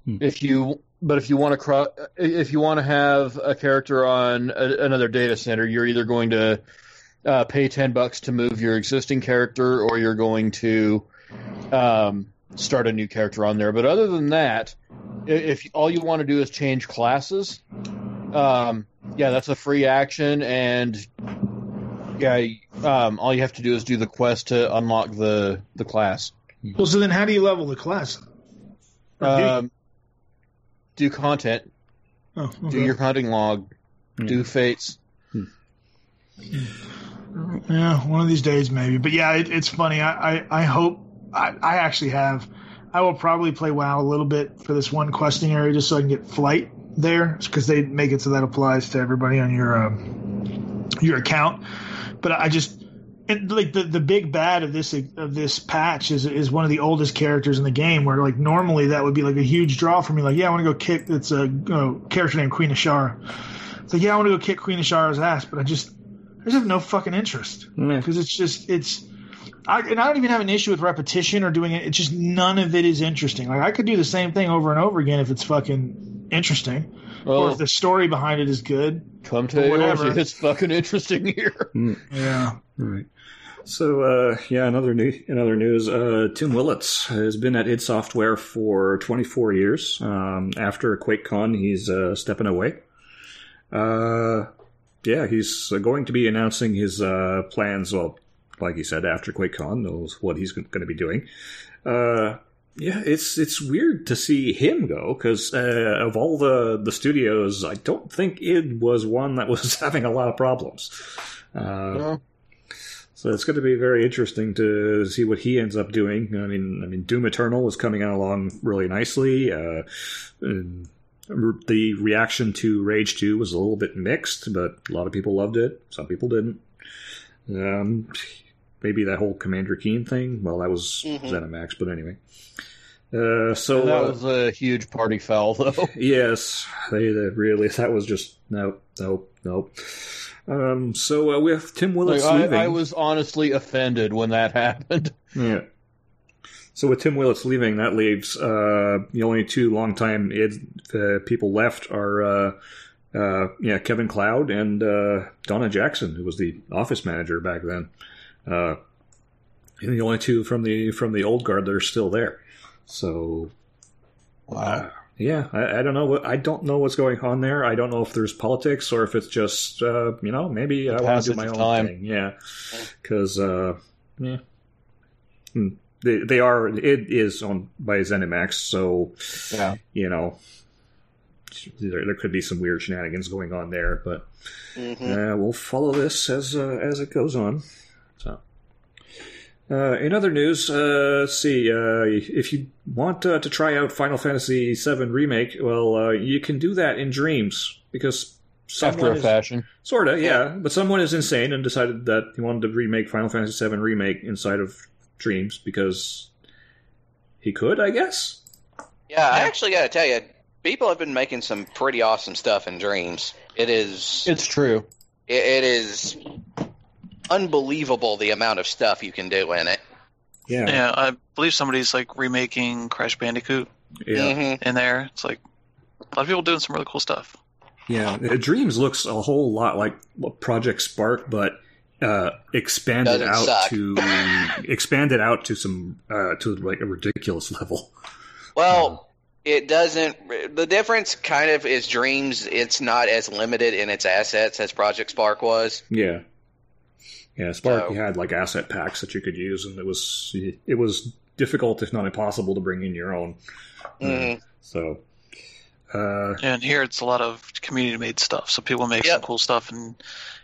Hmm. If you but if you want to cro- if you want to have a character on a, another data center, you're either going to uh, pay ten bucks to move your existing character, or you're going to um, start a new character on there. But other than that, if all you want to do is change classes, um, yeah, that's a free action, and yeah, um, all you have to do is do the quest to unlock the the class. well, so then how do you level the class? Or do you? Um, do content, Oh, do your hunting log, Hmm. do fates. Yeah, one of these days maybe. But yeah, it, it's funny. I, I, I hope I, I actually have. I will probably play WoW a little bit for this one questing area just so I can get flight there because they make it so that applies to everybody on your um, your account. But I just and like the the big bad of this of this patch is is one of the oldest characters in the game where like normally that would be like a huge draw for me. Like yeah, I want to go kick. It's a you know, character named Queen Azshara. It's like yeah, I want to go kick Queen Azshara's ass, but I just I just have no fucking interest because it's just it's. I, and I don't even have an issue with repetition or doing it. It's just none of it is interesting. Like I could do the same thing over and over again if it's fucking interesting, or Well, if the story behind it is good. come to whatever. yours. It's fucking interesting here. Yeah. Right. So uh, yeah, another new in other news, uh, Tim Willits has been at id Software for 24 years. Um, after QuakeCon, he's uh, stepping away. Uh, yeah, he's uh, going to be announcing his uh, plans. Well, like he said, after QuakeCon, knows what he's going to be doing. Yeah, it's it's weird to see him go because uh, of all the the studios, I don't think id was one that was having a lot of problems. Uh, so it's going to be very interesting to see what he ends up doing. I mean, I mean, Doom Eternal is coming out along really nicely. Uh, the reaction to Rage Two was a little bit mixed, but a lot of people loved it. Some people didn't. Um, maybe that whole Commander Keen thing. Well, that was Mhm. ZeniMax, but anyway. Uh, so that uh, was a huge party foul, though. Yes, they, they really that was just no, no, no. Um, so uh, with Tim Like, Willits I, leaving, I was honestly offended when that happened. yeah. So with Tim Willits leaving, that leaves uh, the only two longtime id uh, people left are uh, uh, yeah Kevin Cloud and uh, Donna Jackson, who was the office manager back then. Uh, and the only two from the from the old guard that are still there. So Wow. yeah, I, I don't know what I don't know what's going on there. I don't know if there's politics or if it's just uh, you know maybe I want to do my own time. thing. Yeah, because uh, yeah, Hmm. they they are it is owned by ZeniMax, so Yeah. you know there, there could be some weird shenanigans going on there, but hmm uh, we'll follow this as uh, as it goes on. So, uh, in other news, uh, let's see. Uh, if you want uh, to try out Final Fantasy VII remake, well, uh, you can do that in Dreams because After a is, fashion. sorta, yeah. But someone is insane and decided that he wanted to remake Final Fantasy VII remake inside of Dreams because he could, I guess. Yeah, I actually got to tell you, people have been making some pretty awesome stuff in Dreams. It is, It's true. it, it is unbelievable the amount of stuff you can do in it. Yeah, yeah, Yeah, I believe somebody's like remaking Crash Bandicoot hmm in there. It's like a lot of people doing some really cool stuff. yeah. Dreams looks a whole lot like Project Spark, but uh, expanded Doesn't out suck. to expanded out to some uh, to like a ridiculous level. Well, it doesn't. The difference kind of is Dreams. It's not as limited in its assets as Project Spark was. Yeah. Yeah, Spark So- you had like asset packs that you could use, and it was it was difficult, if not impossible, to bring in your own. Mhm. So, uh, And here it's a lot of community made stuff. So people make some cool stuff and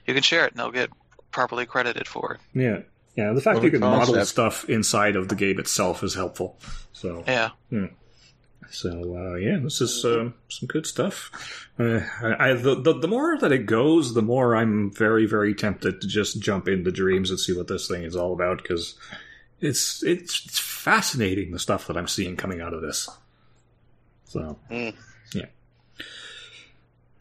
you can share it and they'll get properly credited for it. yeah, yeah. The fact Well, you can model concept- stuff inside of the game itself is helpful. So, Yeah. So uh, yeah, this is uh, some good stuff. Uh, I, I the, the the more that it goes, the more I'm very very tempted to just jump into Dreams and see what this thing is all about because it's it's it's fascinating the stuff that I'm seeing coming out of this. So Mm. yeah.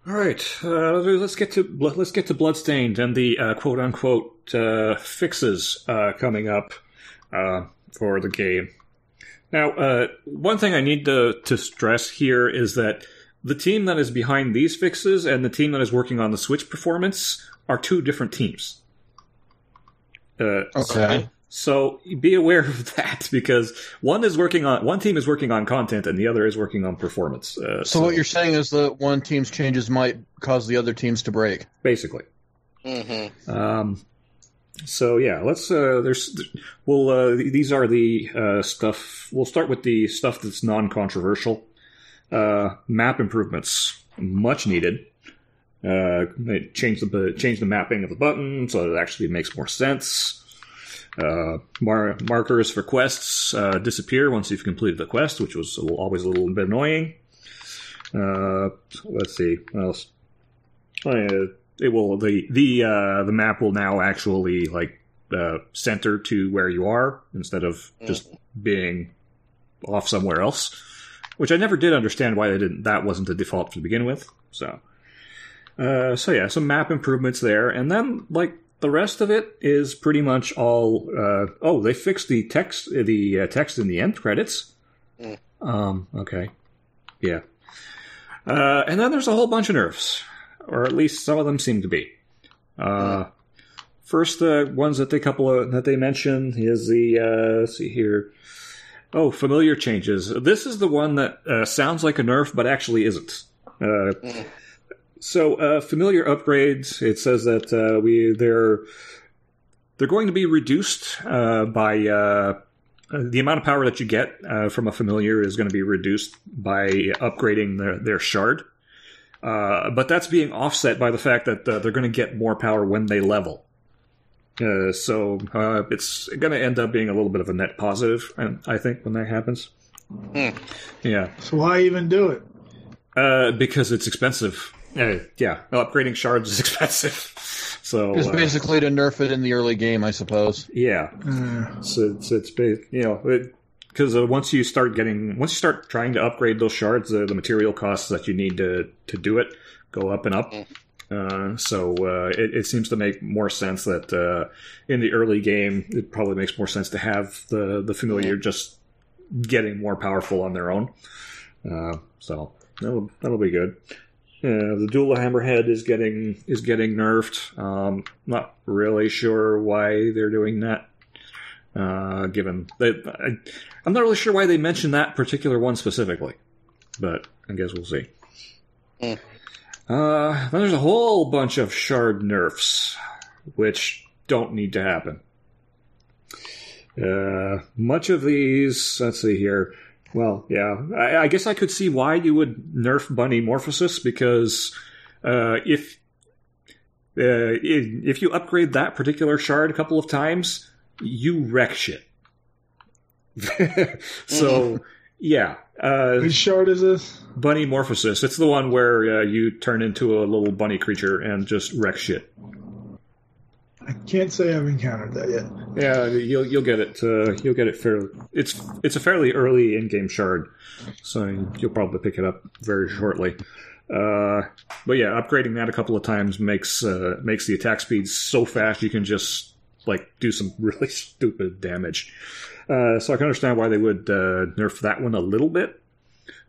All right, uh, let's get to let's get to Bloodstained and the uh, quote unquote uh, fixes uh, coming up uh, for the game. Now, uh, one thing I need to to stress here is that the team that is behind these fixes and the team that is working on the Switch performance are two different teams. Uh, Okay. so be aware of that because one is working on one team is working on content and the other is working on performance. Uh, So what you're saying is that one team's changes might cause the other teams to break. basically. hmm Um, so yeah, let's. Uh, there's. Well, uh, these are the uh, stuff. We'll start with the stuff that's non-controversial. Uh, map improvements, much needed. Uh, they change the change the mapping of the button so it actually makes more sense. Uh, mar- markers for quests uh, disappear once you've completed the quest, which was a little, always a little bit annoying. Uh, let's see what else. Uh, it will the the uh, the map will now actually like uh, center to where you are instead of just being off somewhere else, which I never did understand why they didn't. That wasn't the default to begin with. So, uh, so yeah, some map improvements there, and then like the rest of it is pretty much all. Uh, oh, they fixed the text the uh, text in the end credits. Mm. Um. Okay. Yeah. Uh, and then there's a whole bunch of nerfs or at least some of them seem to be. Uh, first, the ones that they couple of, that they mention is the uh, let's see here. Oh, familiar changes. This is the one that uh, sounds like a nerf, but actually isn't. Uh, so, uh, familiar upgrades. It says that uh, we they're they're going to be reduced by the amount of power that you get from a familiar is going to be reduced by upgrading their, their shard. Uh, but that's being offset by the fact that uh, they're going to get more power when they level. Uh, so uh, it's going to end up being a little bit of a net positive, and I think when that happens. Hmm. Yeah, So why even do it? uh, because it's expensive. Uh, yeah, upgrading shards is expensive. So It's uh, basically to nerf it in the early game, I suppose. yeah, Uh, So it's it's you know because uh, once you start getting once you start trying to upgrade those shards, uh, the material costs that you need to to do it go up and up. Mm. Uh, so uh, it, it seems to make more sense that uh, in the early game, it probably makes more sense to have the the familiar just getting more powerful on their own. Uh, so that'll that'll be good. Uh, the dual hammerhead is getting is getting nerfed. Um, not really sure why they're doing that. Uh, given that I, I'm not really sure why they mentioned that particular one specifically, but I guess we'll see. Hmm. Uh, then there's a whole bunch of shard nerfs, which don't need to happen. Uh, much of these, let's see here. Well, yeah, I, I guess I could see why you would nerf Bunny Morphosis because uh, if uh, if if you upgrade that particular shard a couple of times, you wreck shit. so, yeah, uh, which shard is this? Bunny Morphosis. It's the one where uh, you turn into a little bunny creature and just wreck shit. I can't say I've encountered that yet. Yeah, you'll you'll get it. Uh, you'll get it fairly. It's it's a fairly early in-game shard, so you'll probably pick it up very shortly. Uh, but yeah, upgrading that a couple of times makes uh, makes the attack speed so fast you can just like do some really stupid damage. Uh, so I can understand why they would uh, nerf that one a little bit.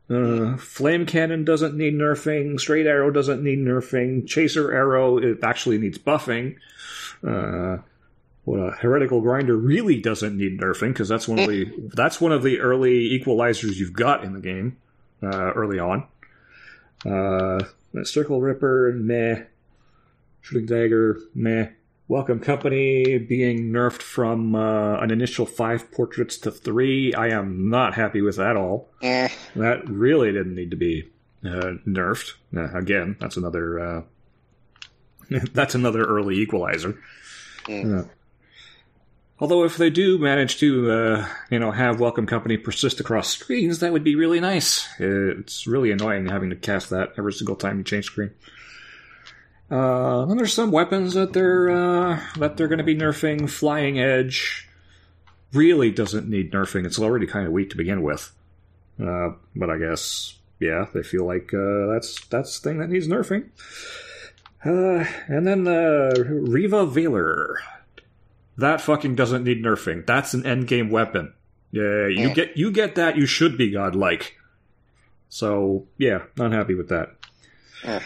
Uh, flame cannon doesn't need nerfing. Straight arrow doesn't need nerfing. Chaser arrow it actually needs buffing. Uh, well, heretical grinder really doesn't need nerfing because that's one of the that's one of the early equalizers you've got in the game uh, early on. Uh, circle ripper, meh. Shooting dagger, meh. Welcome Company being nerfed from uh, an initial five portraits to three. I am not happy with that at all. Eh. That really didn't need to be uh, nerfed. Uh, again, that's another uh, that's another early equalizer. Mm. Uh, although if they do manage to uh, you know have Welcome Company persist across screens, that would be really nice. It's really annoying having to cast that every single time you change screen. Uh, then there's some weapons that they're uh, that they're going to be nerfing. Flying Edge really doesn't need nerfing. It's already kind of weak to begin with. Uh, but I guess yeah, they feel like uh, that's that's the thing that needs nerfing. Uh, and then uh, Riva Veiler. That fucking doesn't need nerfing. That's an endgame weapon. Yeah, you Yeah. get you get that. You should be godlike. So yeah, not happy with that. Yeah.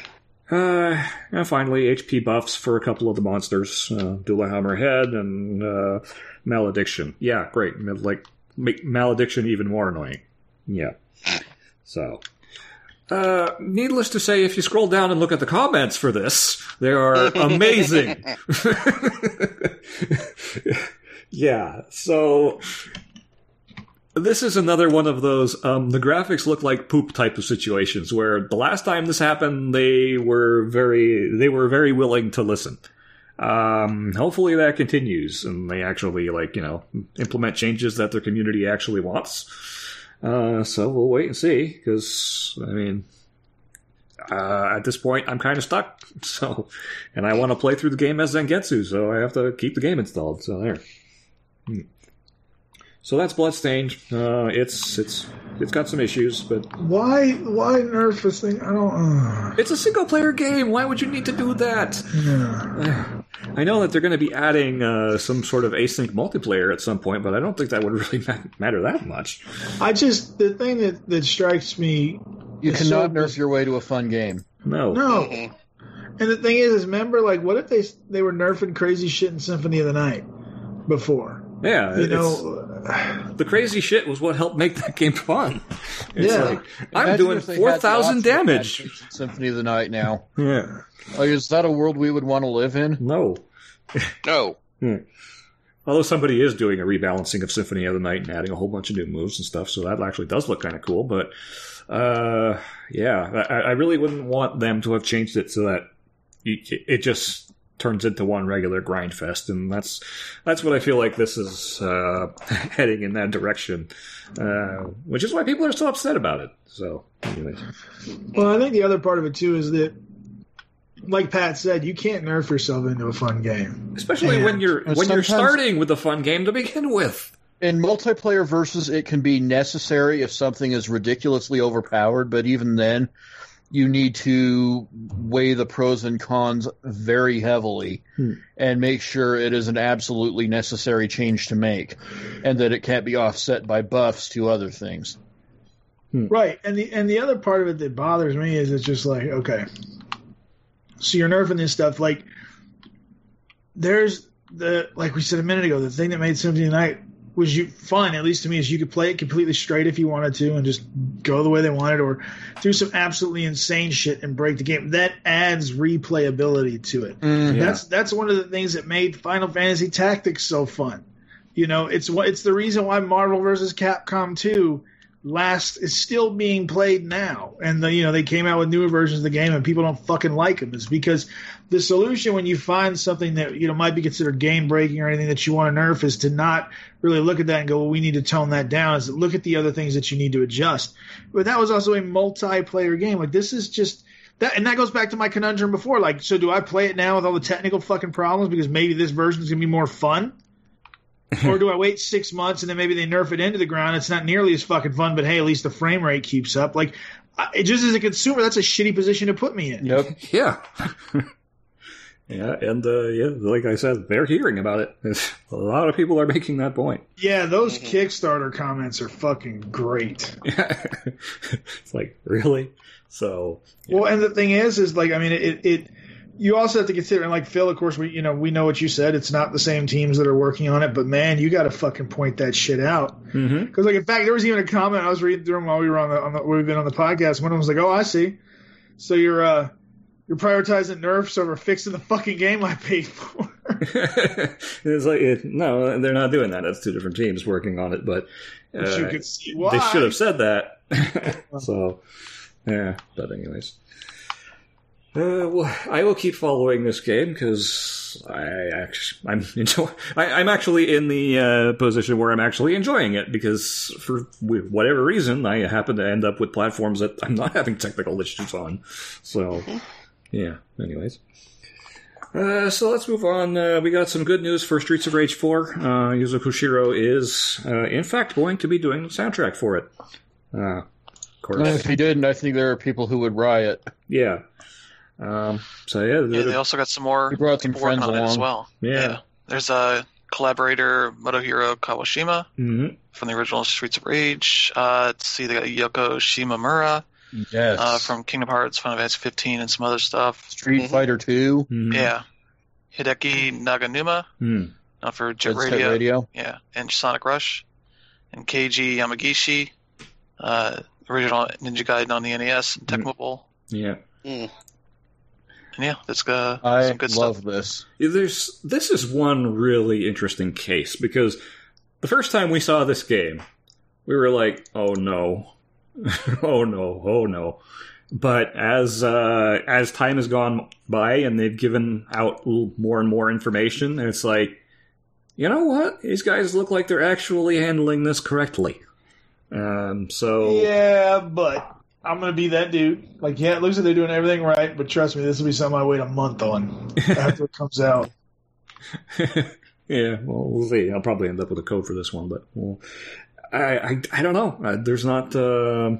Uh, and finally, HP buffs for a couple of the monsters, uh, Dula Hammerhead and uh, Malediction. Yeah, great. Like make Malediction even more annoying. Yeah. So, uh, needless to say, if you scroll down and look at the comments for this, they are amazing. yeah. So this is another one of those um, the graphics look like poop type of situations where the last time this happened they were very they were very willing to listen. Um, hopefully that continues and they actually like you know implement changes that their community actually wants. Uh, so we'll wait and see because i mean uh, at this point i'm kind of stuck. So and i want to play through the game as zangetsu so i have to keep the game installed. So there. Hmm. So that's Bloodstained. Uh, it's it's it's got some issues, but Why why nerf this thing? I don't. Uh, it's a single player game. Why would you need to do that? yeah. I know that they're going to be adding uh, some sort of async multiplayer at some point, but I don't think that would really ma- matter that much. I just the thing that that strikes me. You is cannot so- nerf your way to a fun game. No. No. And the thing is, is remember, like, what if they they were nerfing crazy shit in Symphony of the Night before? Yeah, You it's- know, the crazy shit was what helped make that game fun. It's Yeah. like I'm doing if they had four the thousand option of damage. Symphony of the Night now. Yeah. Like, is that a world we would want to live in? No. No. Although somebody is doing a rebalancing of Symphony of the Night and adding a whole bunch of new moves and stuff, so that actually does look kind of cool. But uh, yeah, I, I really wouldn't want them to have changed it so that it just turns into one regular grind fest, and that's that's what I feel like this is uh, heading in that direction, uh, which is why people are so upset about it. So, anyways. well, I think the other part of it too is that, like Pat said, you can't nerf yourself into a fun game. especially Yeah. when you're when you're starting with a fun game to begin with. In multiplayer versus, it can be necessary if something is ridiculously overpowered, but even then, you need to weigh the pros and cons very heavily Hmm. and make sure it is an absolutely necessary change to make and that it can't be offset by buffs to other things. Right, and the and the other part of it that bothers me is it's just like okay, so you're nerfing this stuff like there's the like we said a minute ago the thing that made Symphony of the Night was you fun at least to me is you could play it completely straight if you wanted to and just go the way they wanted or do some absolutely insane shit and break the game that adds replayability to it. Mm-hmm. Yeah. That's that's one of the things that made Final Fantasy Tactics so fun. You know, it's what it's the reason why Marvel vs. Capcom 2 last is still being played now. And the, you know, they came out with newer versions of the game and people don't fucking like them is because the solution when you find something that, you know, might be considered game breaking or anything that you want to nerf is to not really look at that and go, well, we need to tone that down. Is look at the other things that you need to adjust. But that was also a multiplayer game. Like this is just that and that goes back to my conundrum before. Like, so do I play it now with all the technical fucking problems because maybe this version is gonna be more fun? Or do I wait six months and then maybe they nerf it into the ground? It's not nearly as fucking fun, but hey, at least the frame rate keeps up. Like, I, just as a consumer, that's a shitty position to put me in. Yep. Yeah. yeah, and uh, yeah, like I said, they're hearing about it. A lot of people are making that point. Yeah, those Kickstarter comments are fucking great. it's like really. So Well, and the thing is, is like, I mean, it, it, you also have to consider, and like Phil, of course, we, you know, we know what you said. It's not the same teams that are working on it, but man, you got to fucking point that shit out. Because, like, in fact, there was even a comment I was reading through them while we were on the, on the we've been on the podcast. One of them was like, "Oh, I see. So you're, uh, you're prioritizing nerfs over fixing the fucking game I paid for." it's like it, no, they're not doing that. That's two different teams working on it, but uh, could see why. they should have said that. so, yeah. But anyways, uh, well, I will keep following this game because I actually I'm enjoy. I, I'm actually in the uh, position where I'm actually enjoying it because for whatever reason I happen to end up with platforms that I'm not having technical issues on. So, yeah. Anyways. Uh, so let's move on. Uh, we got some good news for Streets of Rage 4. Uh, Yuzo Koshiro is, uh, in fact, going to be doing the soundtrack for it. Uh, of course. If he didn't, I think there are people who would riot. Yeah. Um, so yeah, Yeah, they also got some more He brought some friends on it as along. well. yeah. There's a collaborator, Motohiro Kawashima, Mhm. from the original Streets of Rage. Uh, let's see, they got Yoko Shimamura Yes. uh, from Kingdom Hearts, Final Fantasy 15, and some other stuff. Street Mhm. Fighter 2. Mhm. Yeah. Hideki Naganuma Mhm. uh, for Jet Jet Radio. Radio. Yeah, and Sonic Rush, and Keiji Yamagishi, uh, original Ninja Gaiden on the NES and Tecmo Bowl. Yeah. Mm. And yeah, that's uh, I some good love stuff. this. There's this is one really interesting case because the first time we saw this game, we were like, "Oh no, oh no, oh no." But as uh, as time has gone by and they've given out more and more information, it's like, you know what? These guys look like they're actually handling this correctly. Um, so Yeah, but I'm gonna be that dude. Like, yeah, it looks like they're doing everything right, but trust me, this will be something I wait a month on after it comes out. yeah, well, we'll see. I'll probably end up with a code for this one, but well, I, I, I don't know. Uh, there's not. Uh,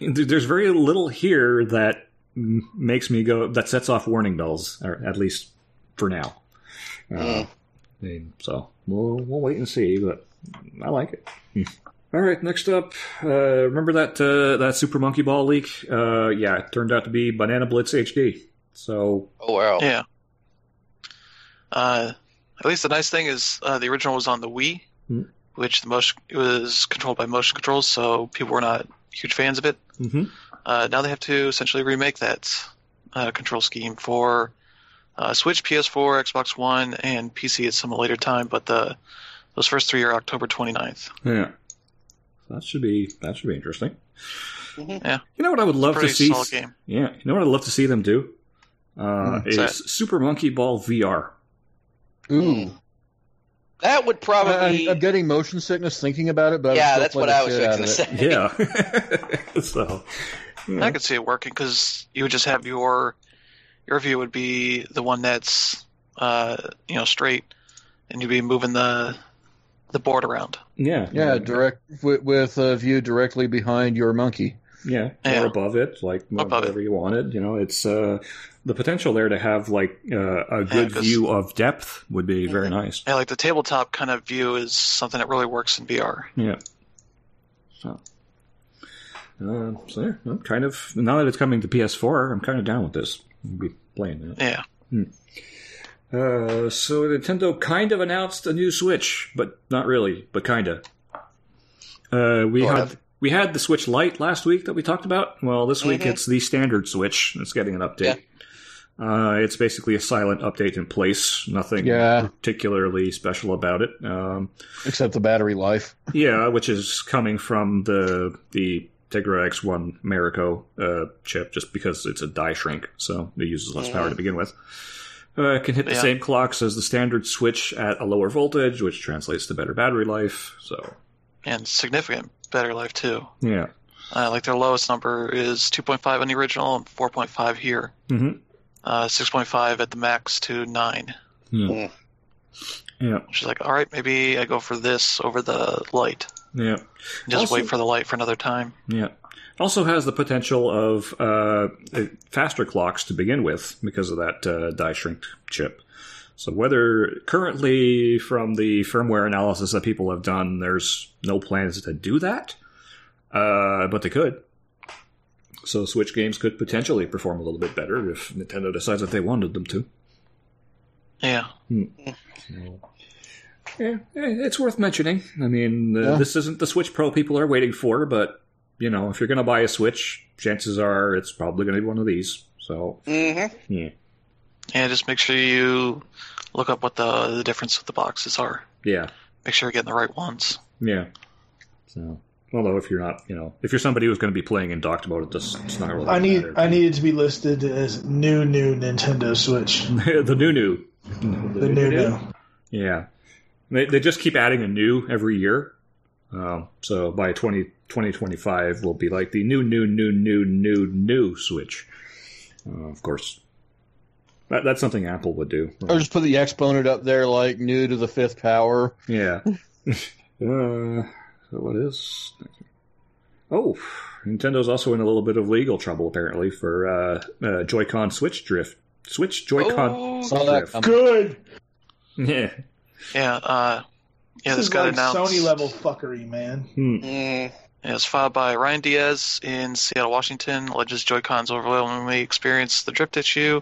there's very little here that makes me go. That sets off warning bells, or at least for now. Uh. I mean, so we'll we'll wait and see, but I like it. All right, next up, uh, remember that uh, that Super Monkey Ball leak? Uh, yeah, it turned out to be Banana Blitz HD. So Oh wow. Yeah. Uh, at least the nice thing is uh, the original was on the Wii, Hmm. which the motion it was controlled by motion controls, so people were not huge fans of it. mhm. Uh, now they have to essentially remake that uh, control scheme for uh, Switch, PS4, Xbox One, and PC at some later time. But the those first three are October 29th. Yeah. That should be that should be interesting. Mhm. Yeah. You know what I would love to see? game. Yeah. You know what I'd love to see them do? Uh, is what's Super Monkey Ball VR. Ooh. That would probably. I, probably. am getting motion sickness thinking about it, but yeah, still that's what I was shit out fixing of to say. Yeah. so. yeah. I could see it working because you would just have your your view would be the one that's uh, you know straight, and you'd be moving the the board around. Yeah. Yeah, direct with, with a view directly behind your monkey. Yeah, Yeah. or above it, like Above whatever you wanted. You know, it's uh, the potential there to have like uh, a good 'cause- view of depth would be very nice. And like the tabletop kind of view is something that really works in VR. Yeah. So, uh, so yeah, I'm kind of now that it's coming to PS4, I'm kind of down with this. I'll be playing that. Yeah, Uh, so Nintendo kind of announced a new Switch, but not really, but kind of. Uh, we Sort had of. we had the Switch Lite last week that we talked about. Well, this week Mhm. it's the standard Switch. It's getting an update. Uh, it's basically a silent update in place. Nothing Yeah. particularly special about it. Um, Except the battery life. yeah, which is coming from the the Tegra X1 Mariko uh, chip, just because it's a die shrink, so it uses less power to begin with. Uh, it can hit the Yeah. same clocks as the standard Switch at a lower voltage, which translates to better battery life. So and significant better life too. yeah, Uh, like their lowest number is 2.5 on the original and 4.5 here. Mm-hmm. Uh, 6.5 at the max to 9. Yeah. Yeah. She's like, all right, maybe I go for this over the light. Yeah. Just Also- wait for the light for another time. Yeah. Also has the potential of uh, faster clocks to begin with because of that uh, die shrink chip. So whether currently from the firmware analysis that people have done, there's no plans to do that, uh, but they could. So Switch games could potentially perform a little bit better if Nintendo decides that they wanted them to. Yeah. Yeah, it's worth mentioning. I mean, uh, Yeah. this isn't the Switch Pro people are waiting for, but you know, if you're going to buy a Switch, chances are it's probably going to be one of these. So, hmm yeah, Yeah, just make sure you look up what the, the difference of the boxes are. yeah, Make sure you're getting the right ones. yeah. So, although if you're not, you know, if you're somebody who's going to be playing and docked about it does, it's not really. I need matter. I need it to be listed as new new Nintendo Switch. the new new, The new new. Yeah, they they just keep adding a new every year. Um, so by 20, 2025 will be like the new new new new new new Switch. Uh, of course, that, that's something Apple would do. Or just put the exponent up there like new to the fifth power. Yeah. uh, so what is? Oh, Nintendo's also in a little bit of legal trouble apparently for uh, uh, Joy-Con Switch drift. Switch Joy-Con. Oh, Saw that drift. Good. Yeah. yeah. Uh, yeah, this this is got like announced. Sony level fuckery, man. Hmm. Mm. Yeah, it's filed by Ryan Diaz in Seattle, Washington. Alleges Joy-Cons overwhelmingly experience the drift issue.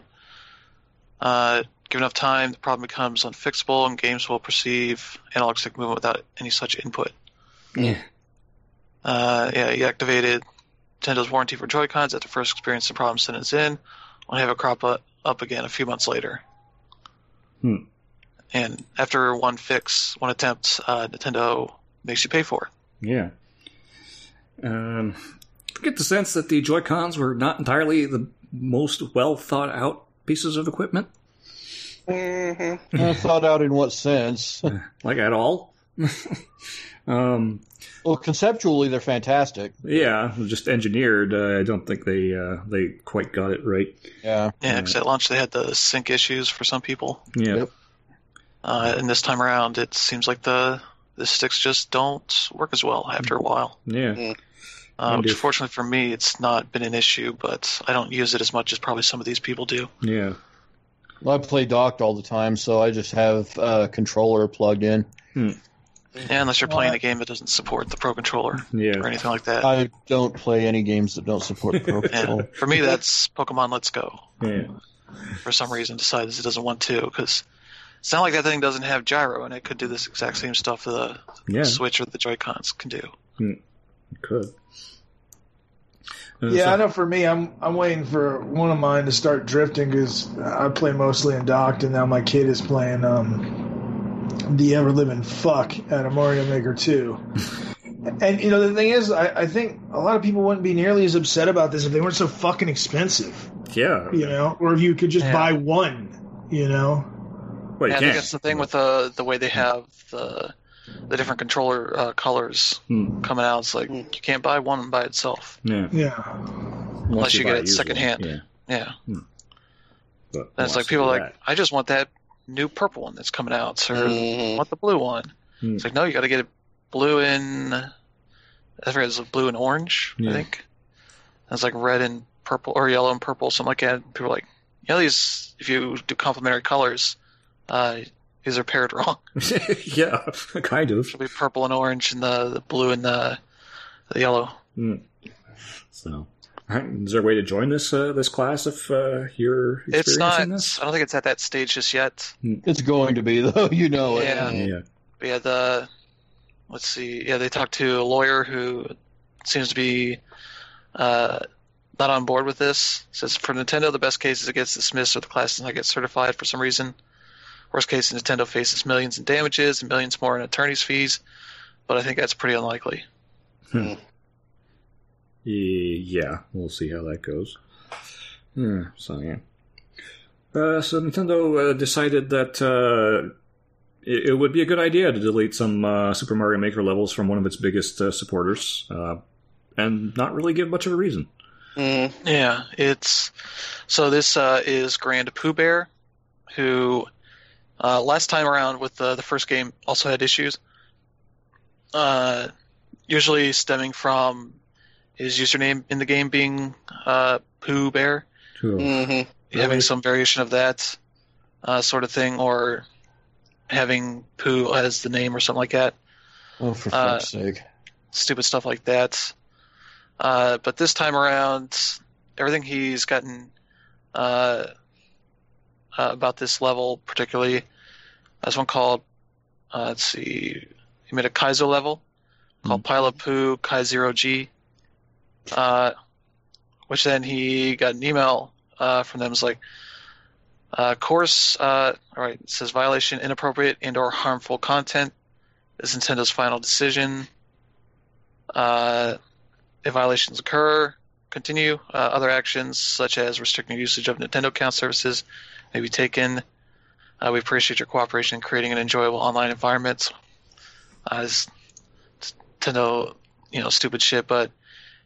Uh, given enough time, the problem becomes unfixable, and games will perceive analog stick movement without any such input. Yeah. Uh, yeah, he activated Nintendo's warranty for Joy-Cons after first experiencing the problem sentence in. Only have it crop up, up again a few months later. Hmm. And after one fix, one attempt, uh, Nintendo makes you pay for it. Yeah. Um, I get the sense that the Joy Cons were not entirely the most well thought out pieces of equipment, hmm Uh, thought out in what sense? like at all. um, Well, conceptually, they're fantastic. yeah, just engineered. Uh, I don't think they uh, they quite got it right. Yeah. Yeah, because at launch they had the sync issues for some people. Yeah. Yep. Uh, and this time around, it seems like the the sticks just don't work as well after a while. Yeah. Uh, And which fortunately for me, it's not been an issue, but I don't use it as much as probably some of these people do. Yeah. Well, I play docked all the time, so I just have a controller plugged in. Yeah, unless you're playing a game that doesn't support the Pro Controller or anything like that. I don't play any games that don't support the Pro Controller. For me, that's Pokemon Let's Go. Yeah. For some reason, decides it doesn't want to because it's not like that thing doesn't have gyro and it could do this exact same stuff the Yeah. Switch or the Joy Cons can do. Could. Uh, Yeah, so- I know. For me, I'm I'm waiting for one of mine to start drifting because I play mostly in docked, and now my kid is playing um, the ever living fuck out of Mario Maker Two. And you know the thing is, I, I think a lot of people wouldn't be nearly as upset about this if they weren't so fucking expensive. Yeah. You know, or if you could just Yeah. buy one. You know, Well, you yeah, I think can't. that's the thing with the the way they have the the different controller uh, colors Hmm. coming out. It's like Hmm. you can't buy one by itself. Yeah. yeah. Unless you buy get it secondhand. one. Yeah, Yeah. But and it's like people are like, I just want that new purple one that's coming out, or Mhm. I want the blue one. Hmm. It's like no, you got to get it blue and I forget it's blue and orange. Yeah. I think it's like red and purple or yellow and purple, something like that. People are like, you know, these if you do complementary colors, uh, these are paired wrong. yeah, kind of. It'll be purple and orange, and the, the blue and the, the yellow. So, all right, is there a way to join this uh, this class if uh, you're experiencing It's not. this? I don't think it's at that stage just yet. It's going to be, though. You know it. Yeah. Yeah. Yeah, the let's see. Yeah, they talked to a lawyer who seems to be uh, not on board with this. Says for Nintendo, the best case is it gets dismissed or the class does not get certified for some reason. Worst case, Nintendo faces millions in damages and millions more in attorney's fees. But I think that's pretty unlikely. Yeah, we'll see how that goes. Yeah, so yeah. Uh, so Nintendo uh, decided that uh, it, it would be a good idea to delete some uh, Super Mario Maker levels from one of its biggest uh, supporters. Uh, and not really give much of a reason. Mm, Yeah, it's so this uh, is Grand Pooh Bear, who uh, last time around with the the first game also had issues. Uh, usually stemming from his username in the game being uh, Pooh Bear, mhm. having some variation of that uh, sort of thing, or having Pooh as the name or something like that. Oh, for Uh, fuck's sake! stupid stuff like that. Uh, but this time around, everything he's gotten uh, uh, about this level, particularly, there's one called, uh, let's see, he made a Kaizo level called Pile of Poo Kai Zero G, uh, which then he got an email uh, from them. It's like, uh, course, uh, all right, it says violation, inappropriate and or harmful content is Nintendo's final decision. Uh, if violations occur, continue. Uh, other actions, such as restricting usage of Nintendo account services, may be taken. Uh, we appreciate your cooperation in creating an enjoyable online environment. Uh, it's, it's Nintendo, you know, stupid shit, but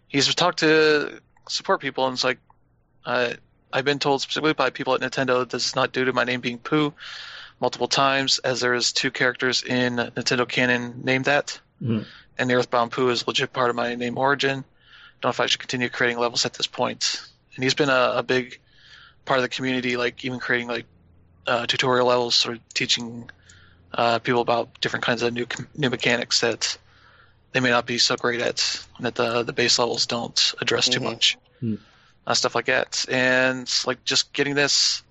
he's talked to support people, and it's like, uh, I've been told specifically by people at Nintendo this is not due to my name being Pooh multiple times, as there is two characters in Nintendo canon named that Mhm. and the Earthbound Pooh is legit part of my name origin. Don't know if I should continue creating levels at this point. And he's been a, a big part of the community, like even creating like uh, tutorial levels, sort of teaching uh, people about different kinds of new new mechanics that they may not be so great at, that the the base levels don't address too Mhm. much. Hmm. Uh, stuff like that, and like just getting this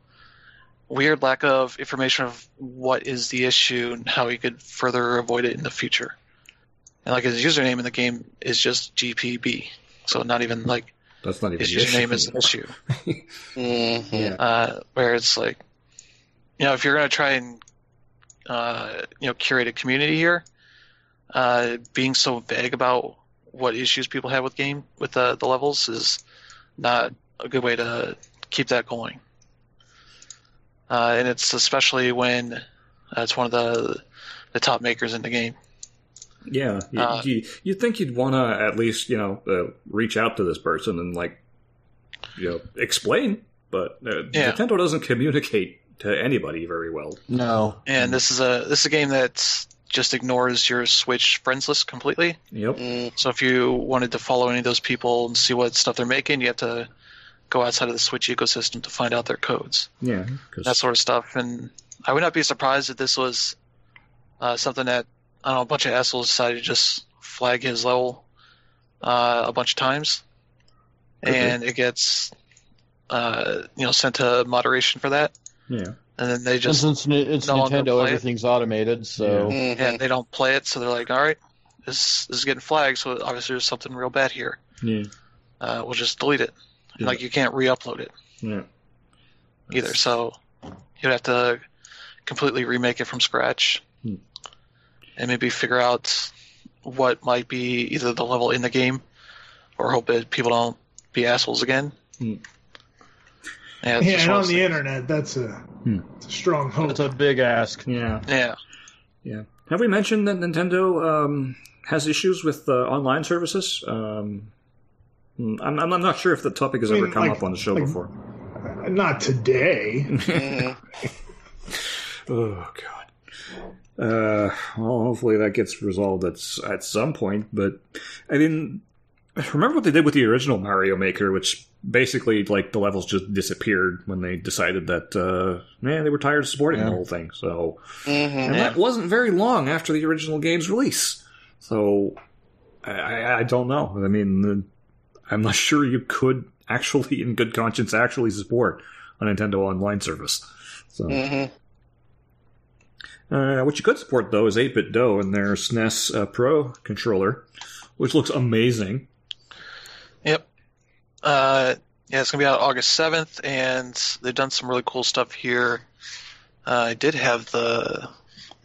weird lack of information of what is the issue and how he could further avoid it in the future. And like his username in the game is just GPB, so not even like That's not even his the issue. username is an issue. Mhm. Yeah. Uh, where it's like, you know, if you're gonna try and uh, you know curate a community here, uh, being so vague about what issues people have with game with the the levels is not a good way to keep that going. Uh, and it's especially when uh, it's one of the the top makers in the game. Yeah, you, Uh, you, you'd think you'd want to at least, you know, uh, reach out to this person and, like, you know, explain. But uh, Yeah. Nintendo doesn't communicate to anybody very well. No, And this is a this is a game that just ignores your Switch friends list completely. Yep. Mm, So if you wanted to follow any of those people and see what stuff they're making, you have to go outside of the Switch ecosystem to find out their codes, Yeah. 'cause- that sort of stuff. And I would not be surprised if this was uh, something that I don't know a bunch of assholes decided to just flag his level uh, a bunch of times, Could be. and it gets uh, you know sent to moderation for that, yeah. and then they just since it's, it's no longer Nintendo, play it. everything's automated. So mhm. and they don't play it, so they're like, all right, this, this is getting flagged, so obviously there's something real bad here. Yeah. Uh, we'll just delete it. And, Yeah. Like you can't re-upload it Yeah. either, so you'd have to completely remake it from scratch, Hmm. and maybe figure out what might be either the level in the game, or hope that people don't be assholes again. Hmm. Yeah, Yeah, and on the internet, that's a, Hmm. it's a strong hope. it's a big ask. Yeah. Yeah. Yeah. Have we mentioned that Nintendo um, has issues with uh, online services? Um, I'm, I'm not sure if the topic has I mean, ever come like- up on the show like- before. Not today. Oh God. Uh, well, hopefully that gets resolved at at some point. But I mean, remember what they did with the original Mario Maker, which basically like the levels just disappeared when they decided that uh, man they were tired of supporting Yeah. the whole thing. So Mhm. and that wasn't very long after the original game's release. So I, I, I don't know. I mean, I'm not sure you could actually, in good conscience, actually support a Nintendo Online service. So. Mhm. Uh, what you could support though is 8BitDo and their SNES uh, Pro controller, which looks amazing. Yep. Uh, yeah, it's gonna be out August seventh, and they've done some really cool stuff here. Uh, I did have the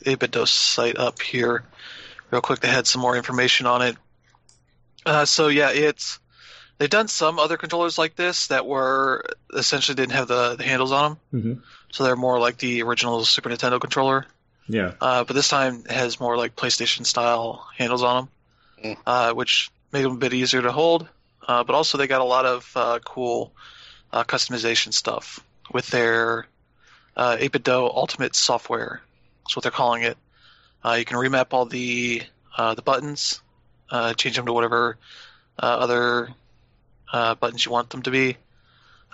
8BitDo site up here, real quick. They had some more information on it. Uh, so yeah, it's they've done some other controllers like this that were essentially didn't have the, the handles on them, Mm-hmm. so they're more like the original Super Nintendo controller. Yeah, Uh, but this time it has more like PlayStation style handles on them, Mm. uh, which made them a bit easier to hold. Uh, but also they got a lot of uh, cool uh, customization stuff with their uh, 8BitDo Ultimate software. That's what they're calling it. Uh, you can remap all the uh, the buttons, uh, change them to whatever uh, other uh, buttons you want them to be.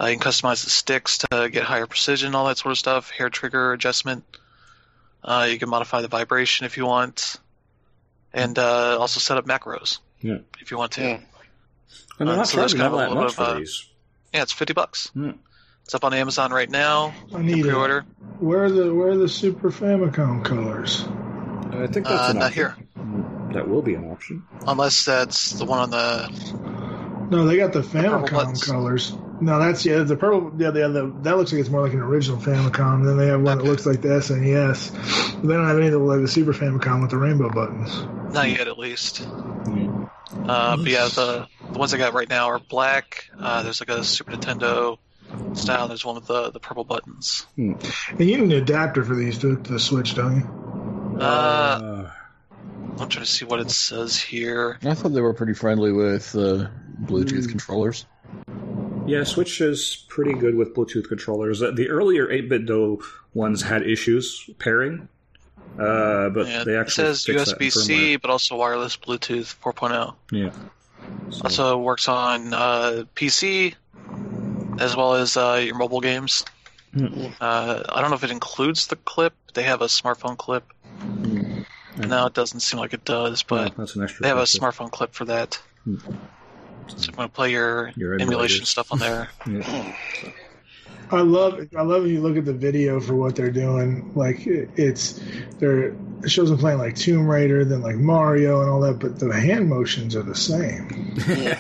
Uh, you can customize the sticks to get higher precision, all that sort of stuff. Hair trigger adjustment. Uh, you can modify the vibration if you want, and uh, also set up macros Yeah. if you want to. Yeah. And Uh, not so there's charging kind of a that little much bit of, for uh, these. Yeah, it's fifty bucks. Hmm. It's up on Amazon right now. I need it. Pre-order. Where are the where are the Super Famicom colors? I think that's Uh, an not option. here, That will be an option. unless that's the one on the. No, they got the Famicom buttons. colors. No, that's yeah, the purple. Yeah, the other that looks like it's more like an original Famicom. Then they have one that looks like the SNES. But they don't have anything like the Super Famicom with the rainbow buttons. Not yet, at least. Hmm. Uh, but yeah, the the ones I got right now are black. Uh, there's like a Super Nintendo style. There's one with the the purple buttons. And you need an adapter for these to, to the Switch, don't you? Uh, Uh, I'm trying to see what it says here. I thought they were pretty friendly with uh, Bluetooth controllers. yeah, Switch is pretty good with Bluetooth controllers. Uh, The earlier 8BitDo ones had issues pairing, uh, but Yeah, they it says in USB-C, but also wireless Bluetooth 4.0. Yeah. So- Also works on uh, PC as well as uh, your mobile games. Hmm. Uh, I don't know if it includes the clip. They have a smartphone clip. Hmm. No, it doesn't seem like it does, but Oh, that's an extra. they have a smartphone clip for that. Hmm. So you want to play your, Your emulation stuff on there. Yeah. I love it. I love when you look at the video for what they're doing. Like it- it's they're it shows them playing like Tomb Raider, then like Mario and all that, but the hand motions are the same.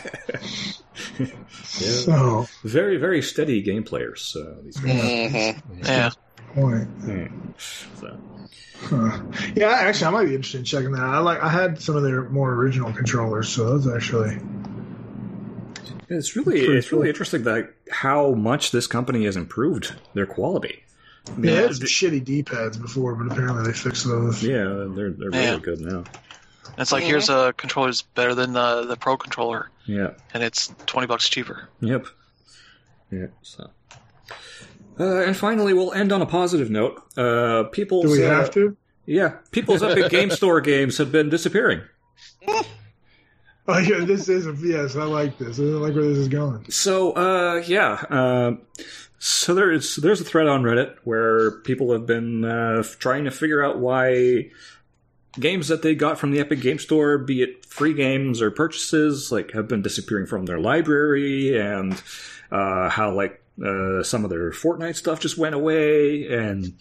So Very, very steady game players. Uh, these guys. Mhm. Yeah. point. Yeah. So, Huh. Yeah, actually, I might be interested in checking that. out. I like I had some of their more original controllers, so those actually. It's really, Pretty it's really cool. interesting that how much this company has improved their quality. I mean, Yeah, they had some th- shitty D pads before, but apparently they fixed those. yeah, they're they're Yeah. really good now. And it's like here's a controller that's better than the the Pro controller, Yeah. and it's twenty bucks cheaper. Yep. Yeah. So. Uh, and finally, we'll end on a positive note. Uh, people's Do we uh, have to? yeah, people's Epic Game Store games have been disappearing. Yeah, this is a yes. I like this. I like where this is going. So, uh, yeah. Uh, so there's there's a thread on Reddit where people have been uh, trying to figure out why games that they got from the Epic Game Store, be it free games or purchases, like have been disappearing from their library, and uh, how like uh, some of their Fortnite stuff just went away, and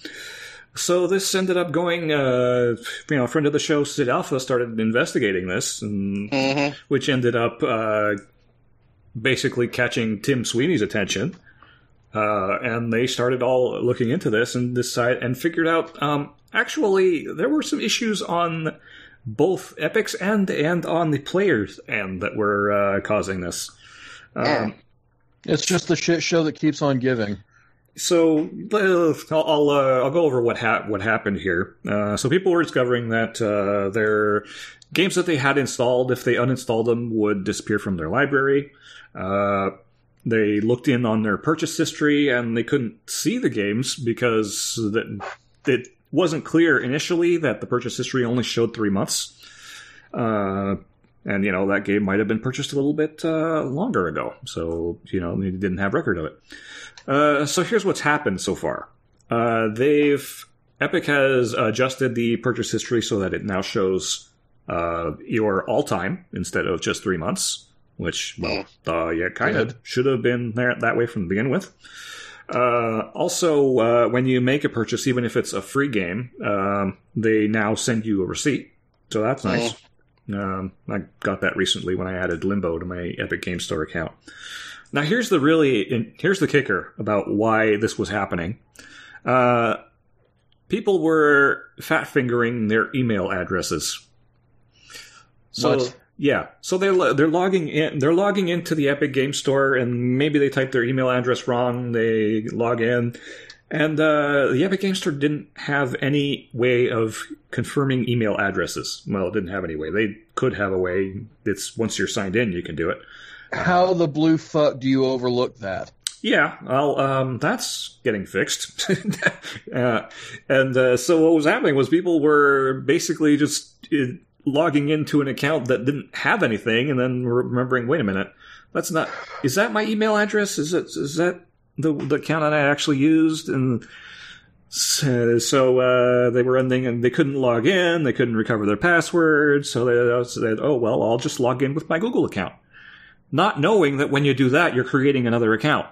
so this ended up going. Uh, you know, a friend of the show, SidAlpha, started investigating this, and Mhm. which ended up uh, basically catching Tim Sweeney's attention. Uh, and they started all looking into this and decide and figured out um, actually there were some issues on both Epic's end and on the players' end that were uh, causing this. Um, It's just the shit show that keeps on giving. So uh, I'll uh, I'll go over what ha- what happened here. Uh, so people were discovering that uh, their games that they had installed, if they uninstalled them, would disappear from their library. Uh, they looked in on their purchase history and they couldn't see the games because that it wasn't clear initially that the purchase history only showed three months. And you know that game might have been purchased a little bit uh, longer ago, so you know they didn't have record of it. Uh, so here's what's happened so far. Uh, they've Epic has adjusted the purchase history so that it now shows uh, your all time instead of just three months, which well, uh, yeah, kind of should have been there that way from the begin with. Uh, also, uh, when you make a purchase, even if it's a free game, um, they now send you a receipt, so that's nice. Um, I got that recently when I added Limbo to my Epic Game Store account. Now, here's the really here's the kicker about why this was happening. Uh, people were fat fingering their email addresses. So What? yeah, so they're they're logging in they're logging into the Epic Game Store and maybe they type their email address wrong. They log in And uh, the Epic Game Store didn't have any way of confirming email addresses. Well, it didn't have any way. They could have a way. It's once you're signed in, you can do it. How the blue fuck do you overlook that? Yeah, well, um, that's getting fixed. uh, and uh, so what was happening was people were basically just uh, logging into an account that didn't have anything, and then remembering, wait a minute, that's not. Is that my email address? Is it? Is that the the account that I actually used? And so, so uh, they were ending, and they couldn't log in. They couldn't recover their password. So they said, "Oh well, I'll just log in with my Google account." Not knowing that when you do that, you're creating another account.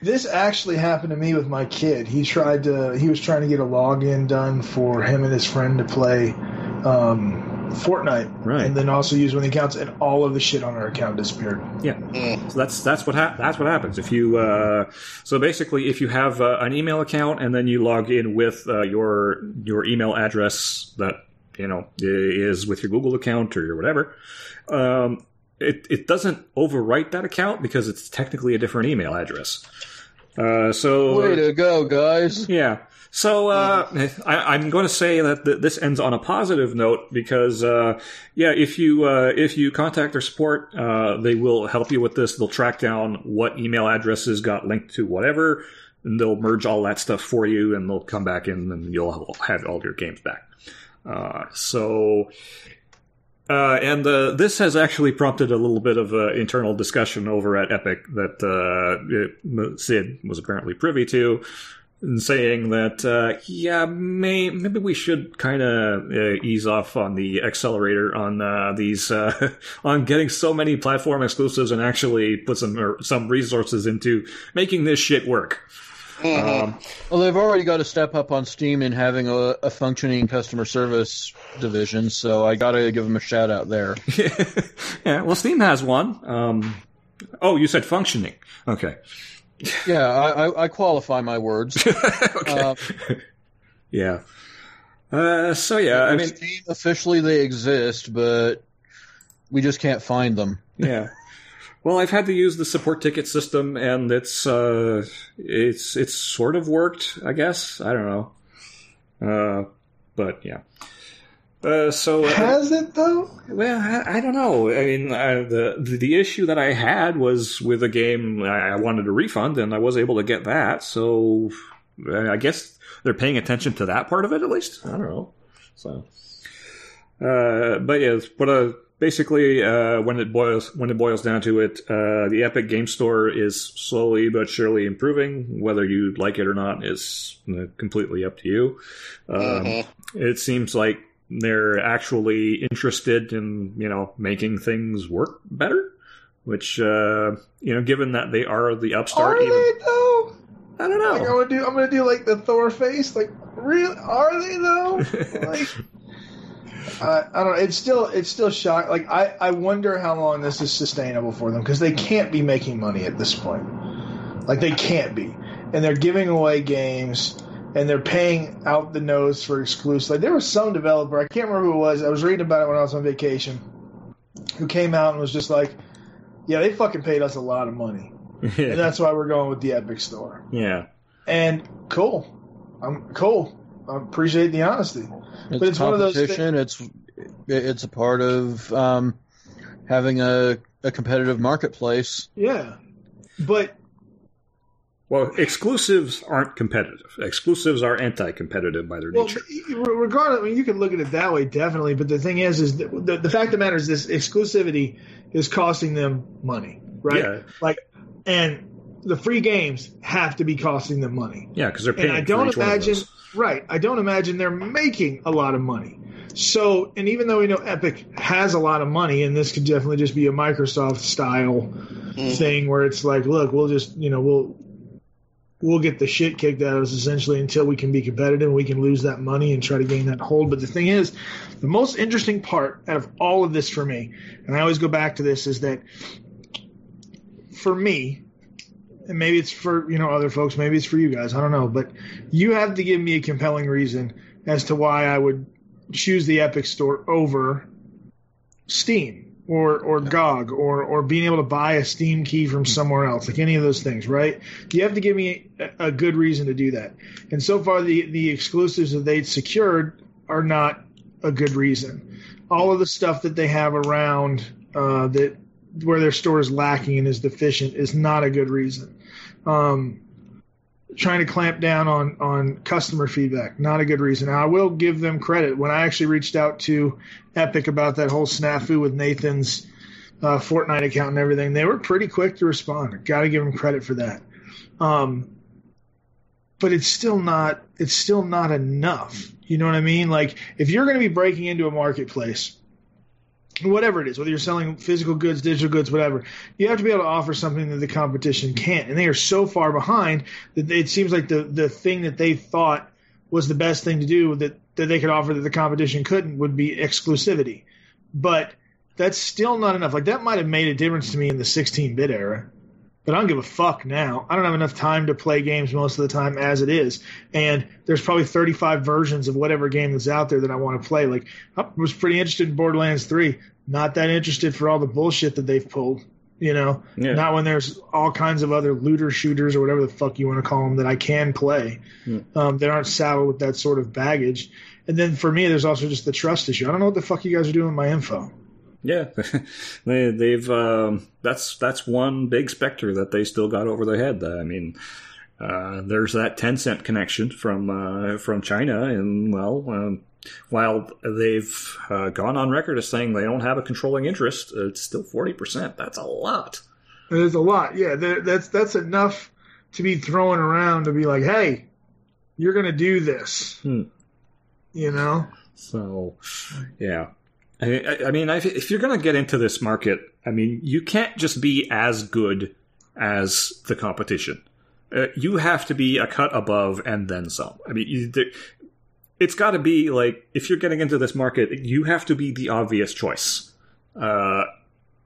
This actually happened to me with my kid. He tried to. He was trying to get a login done for him and his friend to play um, Fortnite, Right. and then also use one of the accounts, and all of the shit on our account disappeared. Yeah, Mm. so that's that's what hap that's what happens if you. Uh, so basically, if you have uh, an email account and then you log in with uh, your your email address that you know is with your Google account or your whatever, um, it it doesn't overwrite that account because it's technically a different email address. Uh, so Way to go, guys! yeah. So uh, I, I'm going to say that th- this ends on a positive note because, uh, yeah, if you uh, if you contact their support, uh, they will help you with this. They'll track down what email addresses got linked to whatever, and they'll merge all that stuff for you, and they'll come back in, and you'll have all your games back. Uh, so. Uh, and uh, this has actually prompted a little bit of uh, internal discussion over at Epic that uh, it, Sid was apparently privy to, saying that uh, yeah, may, maybe we should kind of uh, ease off on the accelerator on these on getting so many platform exclusives and actually put some some resources into making this shit work. Mhm. Um, Well, they've already got to step up on Steam in having a, a functioning customer service division, so I got to give them a shout out there. yeah, well, Steam has one. Um, oh, you said functioning. Okay. Yeah, I, I, I qualify my words. okay. Uh, yeah. Uh, so yeah, I mean, Steam officially they exist, but we just can't find them. yeah. Well, I've had to use the support ticket system, and it's uh, it's it's sort of worked, I guess. I don't know, uh, but yeah. Uh, so uh, Has it though? well, I, I don't know. I mean, uh, the, the issue that I had was with a game I I wanted a refund, and I was able to get that. So I guess they're paying attention to that part of it, at least. I don't know. So, uh, but yeah, what uh, basically uh, when it boils when it boils down to it, uh, the Epic Game Store is slowly but surely improving. Whether you like it or not is completely up to you. Um, Mhm. it seems like they're actually interested in you know making things work better which uh you know given that they are the Are upstart even they though? i don't Like, I'm know gonna do. I'm gonna do like the Thor face. Like, real? Are they though? like, I, I don't know. It's still. It's still shock. Like, I. I wonder how long this is sustainable for them because they can't be making money at this point. Like, they can't be, and they're giving away games. And they're paying out the nose for exclusive. Like there was some developer, I can't remember who it was. I was reading about it when I was on vacation, who came out and was just like, "Yeah, they fucking paid us a lot of money, and that's why we're going with the Epic Store." yeah And cool. I'm cool. I appreciate the honesty. It's, But it's one of those competition. It's it's a part of um, having a, a competitive marketplace. Yeah. But well exclusives aren't competitive exclusives are anti-competitive by their nature. well, nature regardless, I mean, you can look at it that way, definitely. But the thing is, is the, the fact of the matter is, this exclusivity is costing them money, right? Yeah. Like, and the free games have to be costing them money. yeah because they're paying and I don't each imagine, right? I don't imagine they're making a lot of money. So, and even though we know Epic has a lot of money, and this could definitely just be a Microsoft style mm-hmm. thing where it's like, look, we'll just, you know, we'll we'll get the shit kicked out of us essentially until we can be competitive. And we can lose that money and try to gain that hold. But the thing is, the most interesting part out of all of this for me, and I always go back to this, is that for me, and maybe it's for you know other folks, maybe it's for you guys, I don't know, but you have to give me a compelling reason as to why I would choose the Epic Store over Steam. or or GOG or or being able to buy a Steam key from somewhere else, like any of those things, right? You have to give me a, a good reason to do that. And so far, the the exclusives that they've secured are not a good reason. All of the stuff that they have around uh, that where their store is lacking and is deficient is not a good reason. Um, trying to clamp down on on customer feedback. Not a good reason. Now, I will give them credit. When I actually reached out to Epic about that whole snafu with Nathan's uh, Fortnite account and everything, they were pretty quick to respond. Got to give them credit for that. Um, but it's still not it's still not enough. You know what I mean? Like if you're going to be breaking into a marketplace whatever it is, whether you're selling physical goods, digital goods, whatever, you have to be able to offer something that the competition can't. And they are so far behind that it seems like the, the thing that they thought was the best thing to do that, that they could offer that the competition couldn't would be exclusivity. But that's still not enough. Like that might have made a difference to me in the 16 bit era. But I don't give a fuck now. I don't have enough time to play games most of the time as it is. And there's probably 35 versions of whatever game that's out there that I want to play. Like, I was pretty interested in Borderlands 3. Not that interested for all the bullshit that they've pulled. You know, Yeah. not when there's all kinds of other looter shooters or whatever the fuck you want to call them that I can play. Hmm. Um, that aren't saddled with that sort of baggage. And then for me, there's also just the trust issue. I don't know what the fuck you guys are doing with my info. Yeah, they, they've um, that's that's one big specter that they still got over their head. I mean, uh, there's that Tencent connection from uh, from China, and well, um, while they've uh, gone on record as saying they don't have a controlling interest, it's still forty percent. That's a lot. There's a lot. Yeah, that's that's enough to be throwing around to be like, hey, you're gonna do this. Hmm. You know? So, yeah. I, I- mean, if if you're going to get into this market, I mean, you can't just be as good as the competition. Uh, you have to be a cut above and then some. I mean, you, it's got to be like if you're getting into this market, you have to be the obvious choice. Uh,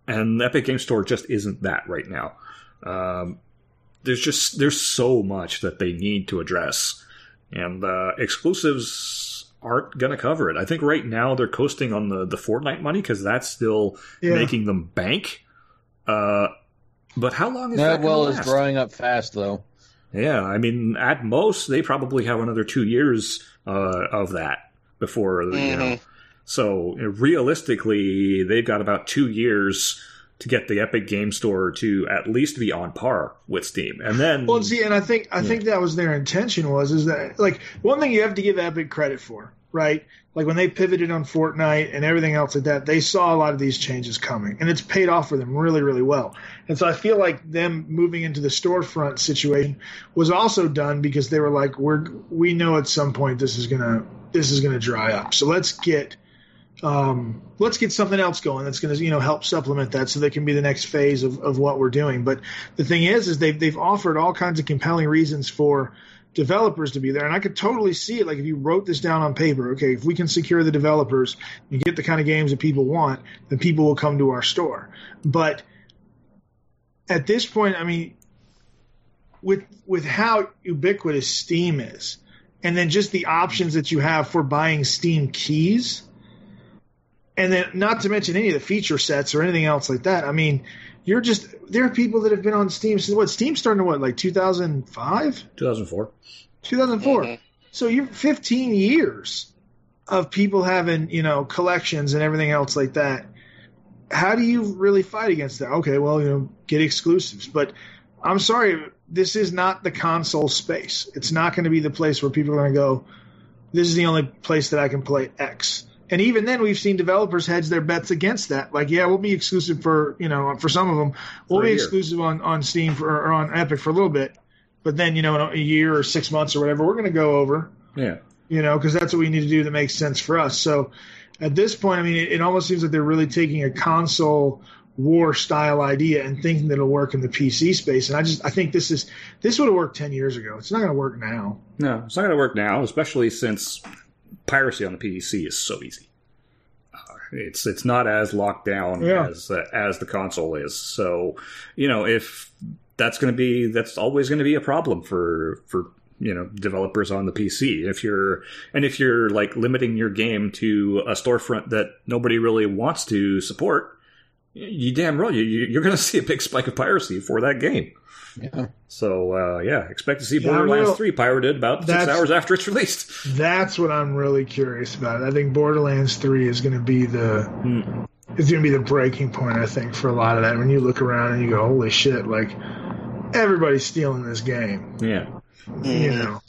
and Epic Game Store just isn't that right now. Um, there's just there's so much that they need to address, and uh, exclusives aren't going to cover it. I think right now they're coasting on the the Fortnite money because that's still Yeah. making them bank. Uh, but how long is that, That gonna well is last? drying up fast, though. Yeah, I mean, at most they probably have another two years uh, of that before you know. Mhm. So realistically, they've got about two years to get the Epic Game Store to at least be on par with Steam, and then Well, see, and I think I think that was their intention was is that like one thing you have to give Epic credit for, right? Like when they pivoted on Fortnite and everything else like that, they saw a lot of these changes coming, and it's paid off for them really, really well. And so I feel like them moving into the storefront situation was also done because they were like, we're we know at some point this is gonna this is gonna dry up, so let's get um, let's get something else going that's going to you know help supplement that so that can be the next phase of, of what we're doing. But the thing is is they've, they've offered all kinds of compelling reasons for developers to be there. And i could totally see it. Like if you wrote this down on paper okay if we can secure the developers and get the kind of games that people want then people will come to our store. But at this point i mean with with how ubiquitous steam is and then just the options that you have for buying steam keys and then not to mention any of the feature sets or anything else like that. I mean, you're just there are people that have been on Steam since what Steam started in what like 2005, 2004. 2004. Mhm. So you're 15 years of people having you know collections and everything else like that. How do you really fight against that? Okay, well you know get exclusives, but I'm sorry, this is not the console space. It's not going to be the place where people are going to go. This is the only place that I can play X. And even then, we've seen developers hedge their bets against that. Like, yeah, we'll be exclusive for you know for some of them, we'll For be exclusive on on Steam for, or on Epic for a little bit, but then you know in a year or six months or whatever, we're going to go over Yeah. you know, because that's what we need to do that makes sense for us. So at this point, I mean, it, it almost seems like they're really taking a console war style idea and thinking that it'll work in the PC space. And I just, I think this is, this would have worked 10 years ago. It's not going to work now. No, it's not going to work now, especially since piracy on the PC is so easy. Uh, It's it's not as locked down Yeah. as uh, as the console is. So, you know, if that's going to be that's always going to be a problem for for you know developers on the PC. If you're and if you're like limiting your game to a storefront that nobody really wants to support, You damn right. You, you- you're going to see a big spike of piracy for that game. Yeah. So uh, yeah, expect to see Yeah, Borderlands real- Three pirated about six hours after it's released. That's what I'm really curious about. I think Borderlands Three is going to be the is going to be the breaking point. I think for a lot of that. When you look around and you go, "Holy shit!" Like everybody's stealing this game. Yeah, You know.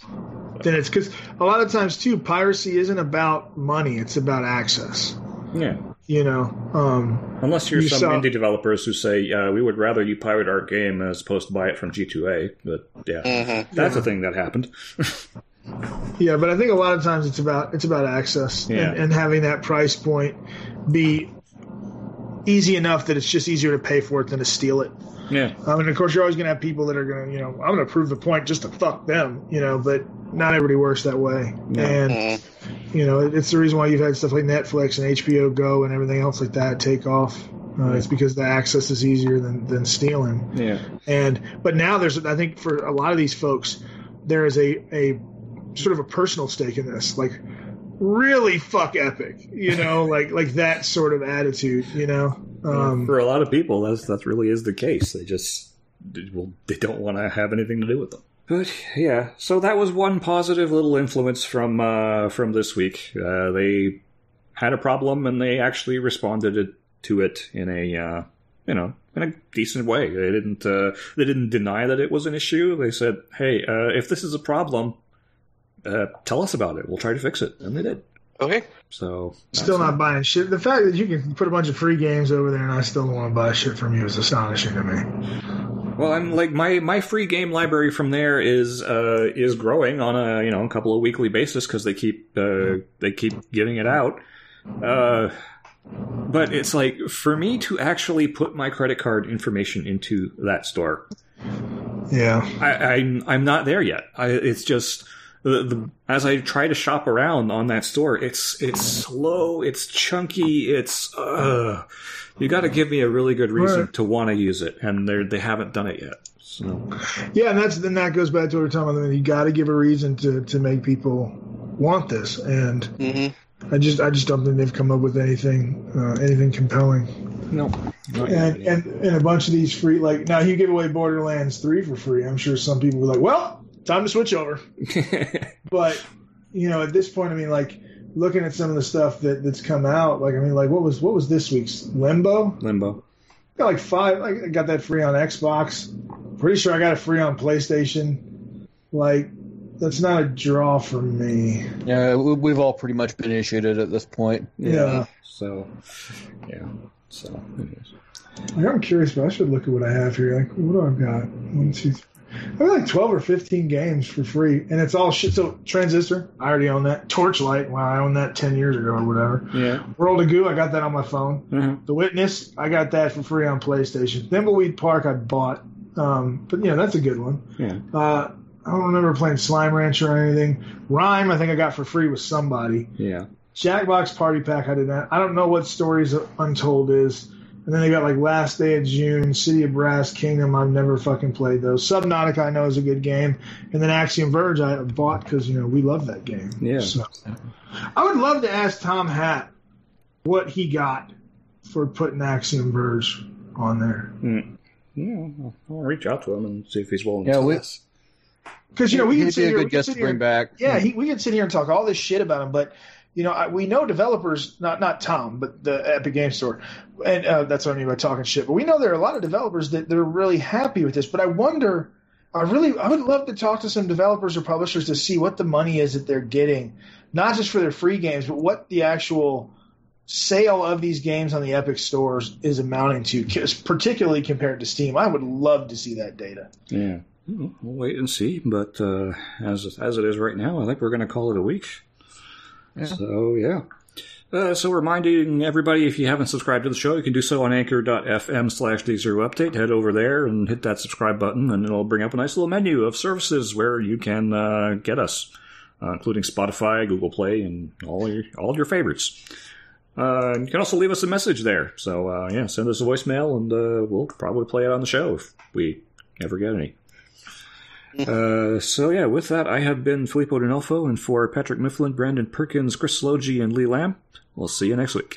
Then it's because a lot of times too, piracy isn't about money; it's about access. yeah. You know, um, Unless you're You some saw- indie developers who say uh, we would rather you pirate our game as opposed to buy it from G2A. But yeah, Mm-hmm. that's Yeah. a thing that happened. Yeah, but I think a lot of times it's about it's about access Yeah. and, and having that price point be easy enough that it's just easier to pay for it than to steal it. Yeah, I mean, of course, you're always going to have people that are going to, you know, I'm going to prove the point just to fuck them, you know, but not everybody works that way. And, Mm-hmm. you know, it's the reason why you've had stuff like Netflix and HBO Go and everything else like that take off. Uh, It's because the access is easier than, than stealing. yeah, And but now there's I think for a lot of these folks there is a a sort of a personal stake in this, like really fuck epic, you know, like like that sort of attitude, you know. Um, for a lot of people, that's that really is the case. They just well, they don't want to have anything to do with them. But yeah, so that was one positive little influence from uh, from this week. Uh, they had a problem and they actually responded to it in a uh, you know in a decent way. They didn't uh, they didn't deny that it was an issue. They said, "Hey, uh, if this is a problem, uh, tell us about it. We'll try to fix it," and they did. Okay. So still not buying shit. The fact that you can put a bunch of free games over there and I still don't want to buy shit from you is astonishing to me. Well, I'm like my my free game library from there is uh, is growing on a you know a couple of weekly basis because they keep uh, they keep giving it out. Uh, but it's like for me to actually put my credit card information into that store, Yeah. I, I'm I'm not there yet. I, it's just the, the as I try to shop around on that store, it's it's slow, it's chunky, it's uh, you got to give me a really good reason Right. to want to use it, and they they haven't done it yet. So Yeah, and that's then that goes back to what we we're talking about. You got to give a reason to, to make people want this, and Mm-hmm. I just I just don't think they've come up with anything uh, anything compelling. no, not And, yet. and and a bunch of these free like now you give away Borderlands three for free. I'm sure some people were like, well, time to switch over. But you know, at this point, I mean, like looking at some of the stuff that that's come out, like I mean, like what was what was this week's Limbo? Limbo. got like five. Like, I got that free on Xbox. Pretty sure I got it free on PlayStation. Like that's not a draw for me. Yeah, we- we've all pretty much been initiated at this point. Yeah. So, yeah. So, anyways. I'm curious, but I should look at what I have here. Like, what do I've got? One, two, three. I like 12 or 15 games for free, and it's all shit. So, Transistor, I already own that. Torchlight, wow, I owned that 10 years ago or whatever. yeah. World of Goo, I got that on my phone. Mhm. The Witness, I got that for free on PlayStation. Thimbleweed Park, I bought. Um, but, yeah, that's a good one. Yeah. Uh, I don't remember playing Slime Rancher or anything. Rhyme, I think I got for free with somebody. Yeah. Jackbox Party Pack, I did not. I don't know what Stories Untold is. And then they got like Last Day of June, City of Brass, Kingdom. I've never fucking played those. Subnautica, I know is a good game. And then Axiom Verge, I bought because you know we love that game. Yeah. So, I would love to ask Tom Happ what he got for putting Axiom Verge on there. Hmm. Yeah. I'll I'll reach out to him and see if he's willing Yeah, to we- Because you know we He'd can be sit a here, good guest sit to here- bring back. Yeah, hmm. he, we can sit here and talk all this shit about him, but you know, I, we know developers, not not Tom, but the Epic Game Store, and uh, that's what I mean by talking shit. But we know there are a lot of developers that they're really happy with this. But I wonder, I really, I would love to talk to some developers or publishers to see what the money is that they're getting, not just for their free games, but what the actual sale of these games on the Epic stores is amounting to, particularly compared to Steam. I would love to see that data. Yeah. We'll wait and see, but uh, as as it is right now, I think we're going to call it a week. So yeah. Uh, so reminding everybody, if you haven't subscribed to the show, you can do so on anchor.fm slash d0update. Head over there and hit that subscribe button, and it'll bring up a nice little menu of services where you can uh, get us, uh, including Spotify, Google Play, and all your all your favorites. Uh, you can also leave us a message there. So uh, yeah, send us a voicemail, and uh, we'll probably play it on the show if we ever get any. Uh, so yeah, with that, I have been Filippo D'Onofo, and for Patrick Mifflin, Brandon Perkins, Chris Logie, and Lee Lamb, we'll see you next week.